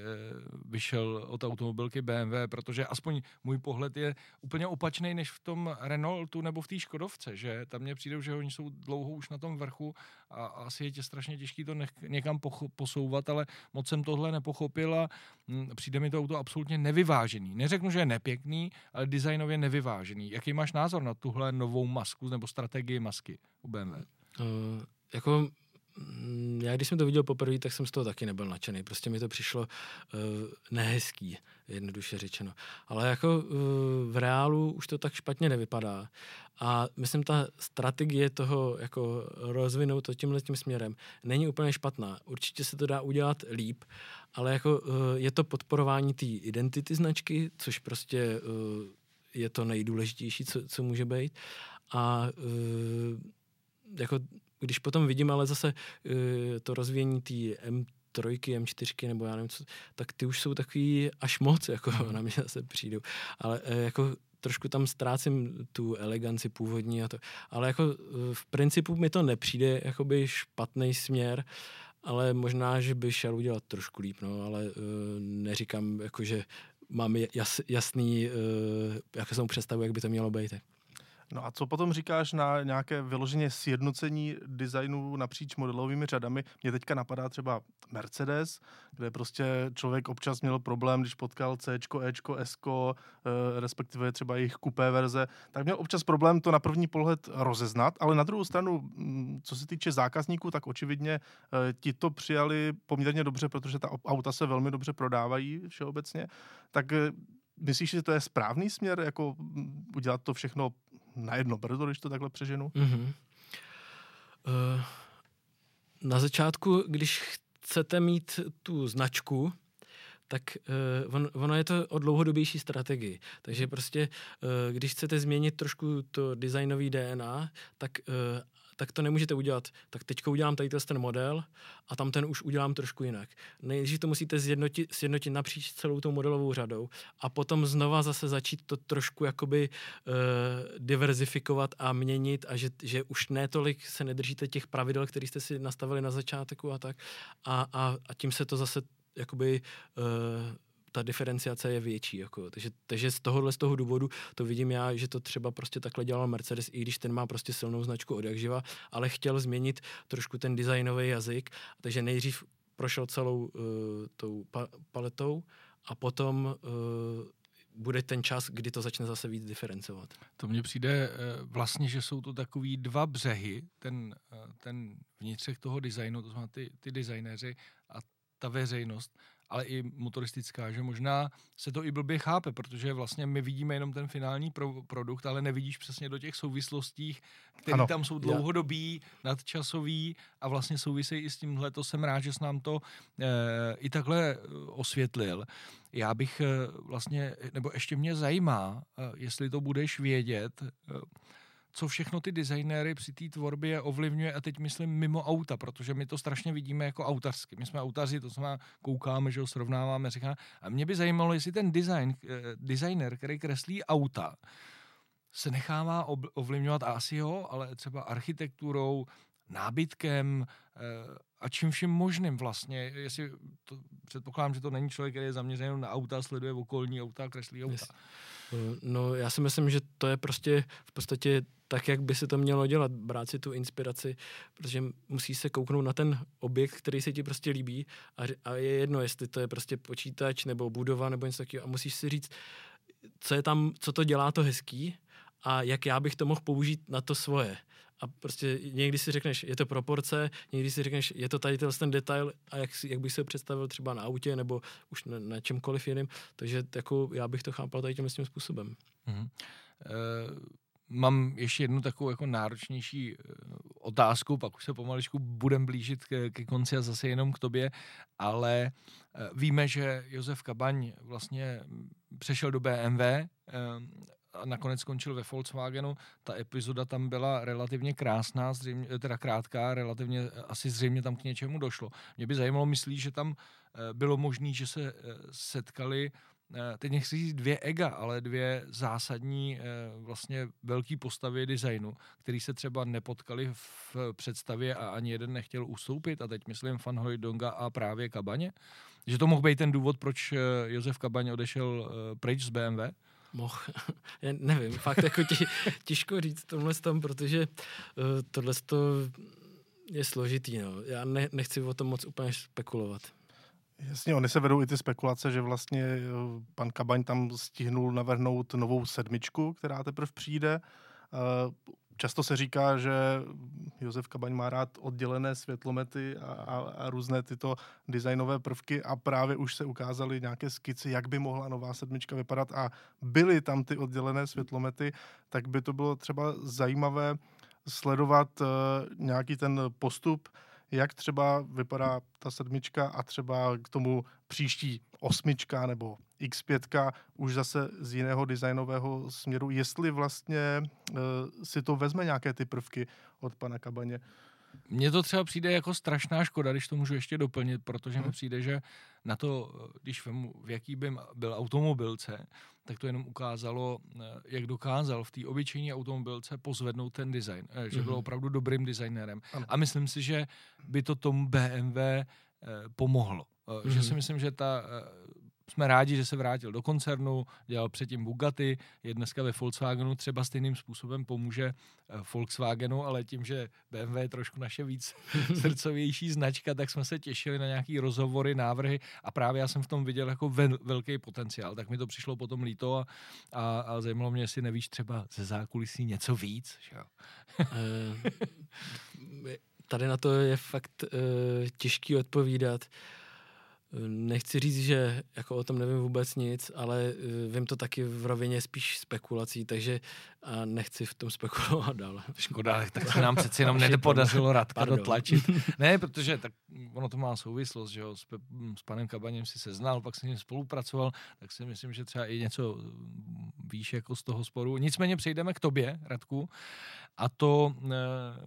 vyšel od automobilky BMW, protože aspoň můj pohled je úplně opačný než v tom Renaultu nebo v té Škodovce, že tam mně přijde, že oni jsou dlouho už na tom vrchu a asi je tě strašně těžký to nech, někam posouvat, ale moc jsem tohle nepochopil a hm, přijde mi to auto absolutně nevyvážený. Neřeknu, že je nepěkný, ale designově nevyvážený. Jaký máš názor na tuhle novou masku nebo strategii masky u BMW? Uh, eh, jako já když jsem to viděl poprvé, tak jsem z toho taky nebyl nadšený. Prostě mi to přišlo uh, nehezký, jednoduše řečeno. Ale jako uh, v reálu už to tak špatně nevypadá. A myslím, ta strategie toho jako rozvinout to tímhle tím směrem není úplně špatná. Určitě se to dá udělat líp, ale jako uh, je to podporování té identity značky, což prostě uh, je to nejdůležitější, co, co může být. A uh, jako když potom vidím ale zase uh, to rozvíjení té trojky, M4, nebo já nevím co, tak ty už jsou takový až moc, jako na mě zase přijdou. Ale uh, jako trošku tam ztrácím tu eleganci původní a to. Ale jako eh, v principu mi to nepřijde jakoby špatný směr, ale možná, že by šel udělat trošku líp, no, ale uh, neříkám, jako, že mám jas, jasný, uh, jak jsem představu, jak by to mělo být. No a co potom říkáš na nějaké vyloženě sjednocení designu napříč modelovými řadami? Mě teďka napadá třeba Mercedes, kde prostě člověk občas měl problém, když potkal C, Ečko, S, respektive třeba jejich kupé verze, tak měl občas problém to na první pohled rozeznat, ale na druhou stranu, mm, co se týče zákazníků, tak očividně eh, ti to přijali poměrně dobře, protože ta auta se velmi dobře prodávají všeobecně. Tak eh, Myslíš, že to je správný směr, jako mm, udělat to všechno na jedno brzo, když to takhle přeženu? Mm-hmm. Uh, na začátku, když chcete mít tu značku, tak uh, on, ono je to o dlouhodobější strategii. Takže prostě, uh, když chcete změnit trošku to designový DNA, tak uh, tak to nemůžete udělat. Tak teďko udělám tady ten model a tam ten už udělám trošku jinak. Nejdřív to musíte sjednotit, sjednotit napříč celou tou modelovou řadou a potom znova zase začít to trošku jakoby uh, diverzifikovat a měnit a že, že už netolik se nedržíte těch pravidel, které jste si nastavili na začátku a tak a, a, a tím se to zase jakoby uh, ta diferenciace je větší. Jako. Takže, takže z tohohle z toho důvodu to vidím já, že to třeba prostě takhle dělal Mercedes, i když ten má prostě silnou značku od jakživa, ale chtěl změnit trošku ten designový jazyk, takže nejdřív prošel celou uh, tou pa- paletou a potom uh, bude ten čas, kdy to začne zase víc diferencovat. To mně přijde uh, vlastně, že jsou to takový dva břehy, ten, ten vnitřek toho designu, to znamená ty, ty designéři a ta veřejnost ale i motoristická, že možná se to i blbě chápe, protože vlastně my vidíme jenom ten finální pro, produkt, ale nevidíš přesně do těch souvislostí, které tam jsou dlouhodobý, nadčasový a vlastně souvisejí i s tímhle. To jsem rád, že jsi nám to e, i takhle eh, osvětlil. Já bych e, vlastně, nebo ještě mě zajímá, e, jestli to budeš vědět, e, co všechno ty designéry při té tvorbě ovlivňuje a teď myslím mimo auta, protože my to strašně vidíme jako autařsky. My jsme autaři, to znamená koukáme, že ho srovnáváme, říkáme. A mě by zajímalo, jestli ten design, eh, designer, který kreslí auta, se nechává ovlivňovat asi jo, ale třeba architekturou, nábytkem eh, a čím vším možným vlastně. Jestli to, předpokládám, že to není člověk, který je zaměřený na auta, sleduje okolní auta, kreslí auta. Yes. No já si myslím, že to je prostě v podstatě tak, jak by se to mělo dělat, brát si tu inspiraci, protože musí se kouknout na ten objekt, který se ti prostě líbí a, a je jedno, jestli to je prostě počítač nebo budova nebo něco takového a musíš si říct, co je tam, co to dělá to hezký a jak já bych to mohl použít na to svoje. A prostě někdy si řekneš, je to proporce, někdy si řekneš, je to tady ten detail a jak, jak bych se představil třeba na autě nebo už na, na čemkoliv jiném. Takže jako já bych to chápal tady tím, tím způsobem. Mm-hmm. Uh mám ještě jednu takovou jako náročnější eh, otázku, pak už se pomaličku budem blížit ke, ke konci a zase jenom k tobě, ale eh, víme, že Josef Kabaň vlastně přešel do BMW a nakonec skončil ve Volkswagenu. Ta epizoda tam byla relativně krásná, zřejmě, teda krátká, relativně asi zřejmě tam k něčemu došlo. Mě by zajímalo, myslí, že tam bylo možné, že se setkali Eh, teď nechci říct dvě ega, ale dvě zásadní eh, vlastně velké postavy designu, který se třeba nepotkali v představě a ani jeden nechtěl ustoupit a teď myslím Van Hooydonga a právě Kabaně. Že to mohl být ten důvod, proč eh, Josef Kabaň odešel pryč z BMW? Mohl. (laughs) Já nevím, fakt jako tě, (laughs) těžko říct tomhle tom, protože uh, tohle je složitý. No. Já ne, nechci o tom moc úplně spekulovat. Jasně, oni se vedou i ty spekulace, že vlastně eh, pan Kabaň tam stihnul navrhnout novou sedmičku, která teprve přijde. Eh, často se říká, že Josef Kabaň má rád oddělené světlomety a, a, a různé tyto designové prvky a právě už se ukázaly nějaké skici, jak by mohla nová sedmička vypadat a byly tam ty oddělené světlomety, tak by to bylo třeba zajímavé sledovat uh, nějaký ten postup, jak třeba vypadá ta sedmička a třeba k tomu příští osmička nebo X5 už zase z jiného designového směru, jestli vlastně uh, si to vezme nějaké ty prvky od pana Kabaně. Mně to třeba přijde jako strašná škoda, když to můžu ještě doplnit, protože hmm. mi přijde, že na to, když vemu, v jaký by byl automobilce, tak to jenom ukázalo, eh, jak dokázal v té obyčejné automobilce pozvednout ten design, eh, že byl mhm. opravdu dobrým designérem. A myslím si, že by to tomu BMW eh, pomohlo. Že si mhm. myslím, že ta jsme rádi, že se vrátil do koncernu, dělal předtím Bugatti, je dneska ve Volkswagenu, třeba stejným způsobem pomůže eh, Volkswagenu, ale tím, že BMW je trošku naše víc (laughs) srdcovější značka, tak jsme se těšili na nějaký rozhovory, návrhy a právě já jsem v tom viděl jako vel, velký potenciál, tak mi to přišlo potom líto a, a, a zajímalo mě, jestli nevíš třeba ze zákulisí něco víc. Že jo? Eh, tady na to je fakt uh, těžký odpovídat. Nechci říct, že jako o tom nevím vůbec nic, ale uh, vím to taky v rovině spíš spekulací, takže a nechci v tom spekulovat dál. Škoda, tak se nám přeci jenom (laughs) nepodařilo Radka Pardon. dotlačit. (laughs) Ne, protože tak ono to má souvislost, že jo, s, s panem Kabaněm si se znal, pak s ním spolupracoval, tak si myslím, že třeba i něco víš jako z toho sporu. Nicméně přejdeme k tobě, Radku, a to e,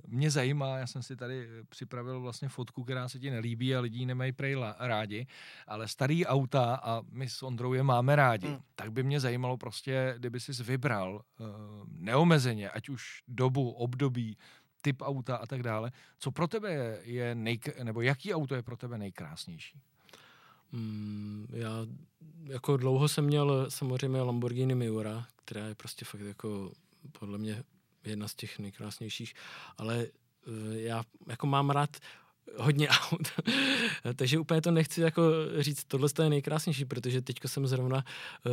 mě zajímá, já jsem si tady připravil vlastně fotku, která se ti nelíbí a lidi nemají prej rádi, ale starý auta a my s Ondrou je máme rádi, hmm. tak by mě zajímalo prostě, kdyby jsi vybral e, neomezeně, ať už dobu, období, typ auta a tak dále, co pro tebe je, je nejk- nebo jaký auto je pro tebe nejkrásnější? Mm, já jako dlouho jsem měl samozřejmě Lamborghini Miura, která je prostě fakt jako podle mě jedna z těch nejkrásnějších, ale uh, já jako mám rád hodně (laughs) aut. Takže úplně to nechci jako říct, tohle je nejkrásnější, protože teďko jsem zrovna uh,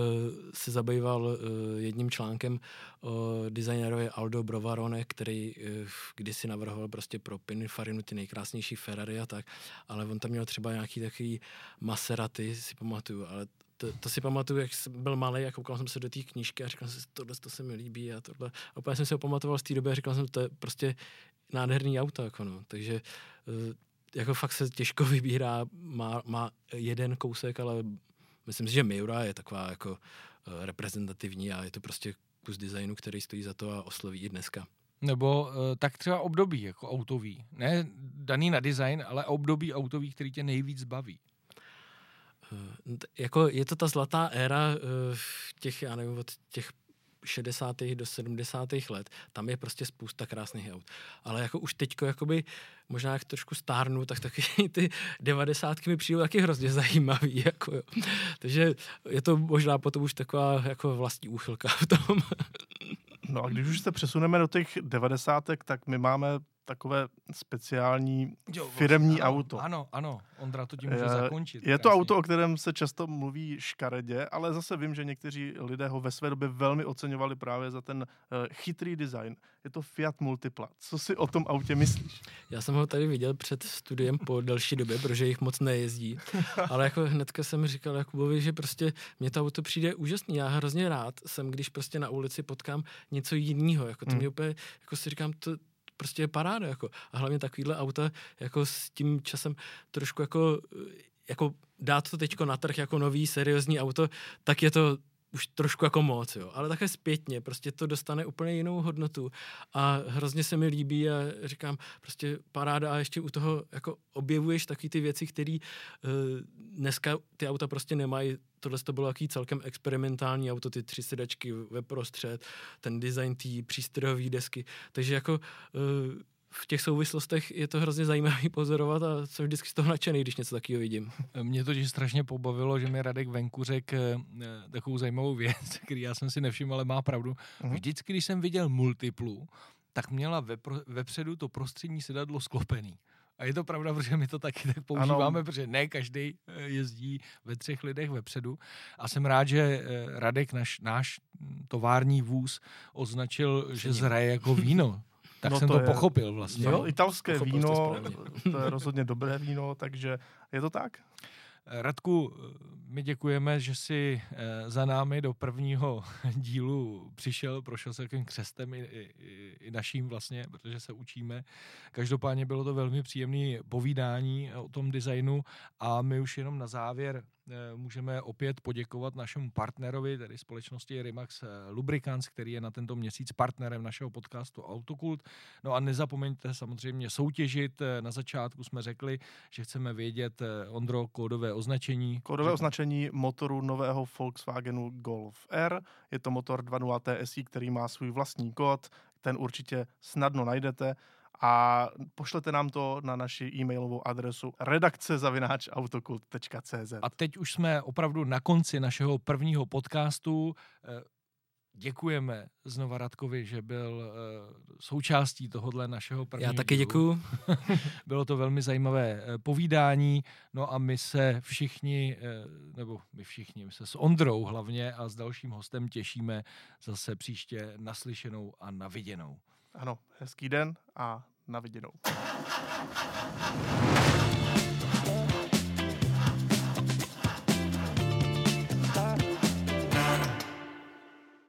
se zabýval uh, jedním článkem o designerovi Aldo Brovarone, který uh, kdysi navrhoval prostě pro Pininfarinu ty nejkrásnější Ferrari a tak, ale on tam měl třeba nějaký takový Maserati, si pamatuju, ale to, to si pamatuju, jak jsem byl malý a koukal jsem se do té knížky a říkal jsem si, tohle to se mi líbí a tohle. A úplně jsem si ho pamatoval z té doby a říkal jsem, to je prostě nádherný auto, jako no. takže eh, jako fakt se těžko (laughs) vybírá, má, má jeden kousek, ale myslím si, že Miura je taková jako eh, reprezentativní a je to prostě kus designu, který stojí za to a osloví i dneska. Nebo uh, tak třeba období, jako autový. Ne daný na design, ale období autový, který tě nejvíc baví. Uh, jako je to ta zlatá éra uh, těch, já nevím, od těch 60. do 70. let, tam je prostě spousta krásných aut. Ale jako už teďko, jakoby, možná jak trošku stárnu, tak taky (laughs) ty 90. mi přijdou taky hrozně zajímavý. Jako jo. Takže je to možná potom už taková jako vlastní úchylka v tom. No a když už se přesuneme do těch 90. tak my máme takové speciální jo, firemní ano, auto. Ano, ano, Ondra to tím může je, zakončit. Je to auto, o kterém se často mluví škaredě, ale zase vím, že někteří lidé ho ve své době velmi oceňovali právě za ten uh, chytrý design. Je to Fiat Multipla. Co si o tom autě myslíš? Já jsem ho tady viděl před studiem po delší době, protože jich moc nejezdí. (laughs) Ale jako hnedka jsem říkal Jakubovi, že prostě mě to auto přijde úžasný. Já hrozně rád jsem, když prostě na ulici potkám něco jiného. Jako to hmm. mě úplně, jako si říkám, to, prostě je paráda, jako. A hlavně takovýhle auta, jako s tím časem trošku jako, jako dát to teďko na trh jako nový seriózní auto, tak je to už trošku jako moc, jo. Ale také zpětně, prostě to dostane úplně jinou hodnotu a hrozně se mi líbí a říkám, prostě paráda a ještě u toho jako objevuješ taky ty věci, které uh, dneska ty auta prostě nemají. Tohle to bylo jaký celkem experimentální auto, ty tři sedačky ve prostřed, ten design té přístrojové desky. Takže jako uh, v těch souvislostech je to hrozně zajímavý pozorovat a jsem vždycky z toho nadšený, když něco takového vidím. Mě to strašně pobavilo, že mi Radek venku řekl eh, takovou zajímavou věc, (laughs) který já jsem si nevšiml, ale má pravdu. Mhm. Vždycky, když jsem viděl multiplu, tak měla vepro, vepředu to prostřední sedadlo sklopený. A je to pravda, protože my to taky tak používáme, ano. protože ne každý eh, jezdí ve třech lidech vepředu. A jsem rád, že eh, Radek, naš, náš tovární vůz, označil, že zraje jako víno. (laughs) Tak no jsem to, to je, pochopil vlastně. Jo, italské víno, (laughs) to je rozhodně dobré víno, takže je to tak. Radku, my děkujeme, že jsi eh, za námi do prvního (laughs) dílu přišel, prošel se takovým křestem i, i, i naším vlastně, protože se učíme. Každopádně bylo to velmi příjemné povídání o tom designu a my už jenom na závěr můžeme opět poděkovat našemu partnerovi, tedy společnosti Rimax eh, Lubricants, který je na tento měsíc partnerem našeho podcastu Autokult. No a nezapomeňte samozřejmě soutěžit. Eh, na začátku jsme řekli, že chceme vědět, Ondro, kódové označení. Kódové označení motoru nového Volkswagenu Golf R. Je to motor 2.0 TSI, který má svůj vlastní kód. Ten určitě snadno najdete a pošlete nám to na naši e-mailovou adresu redakce.autokult.cz A teď už jsme opravdu na konci našeho prvního podcastu. Eh, Děkujeme znova Radkovi, že byl uh, součástí tohohle našeho prvního Já taky dílu. děkuju. (laughs) Bylo to velmi zajímavé uh, povídání, no a my se všichni, nebo my všichni, my se s Ondrou hlavně a s dalším hostem těšíme zase příště naslyšenou a naviděnou. Ano, hezký den a na viděnou.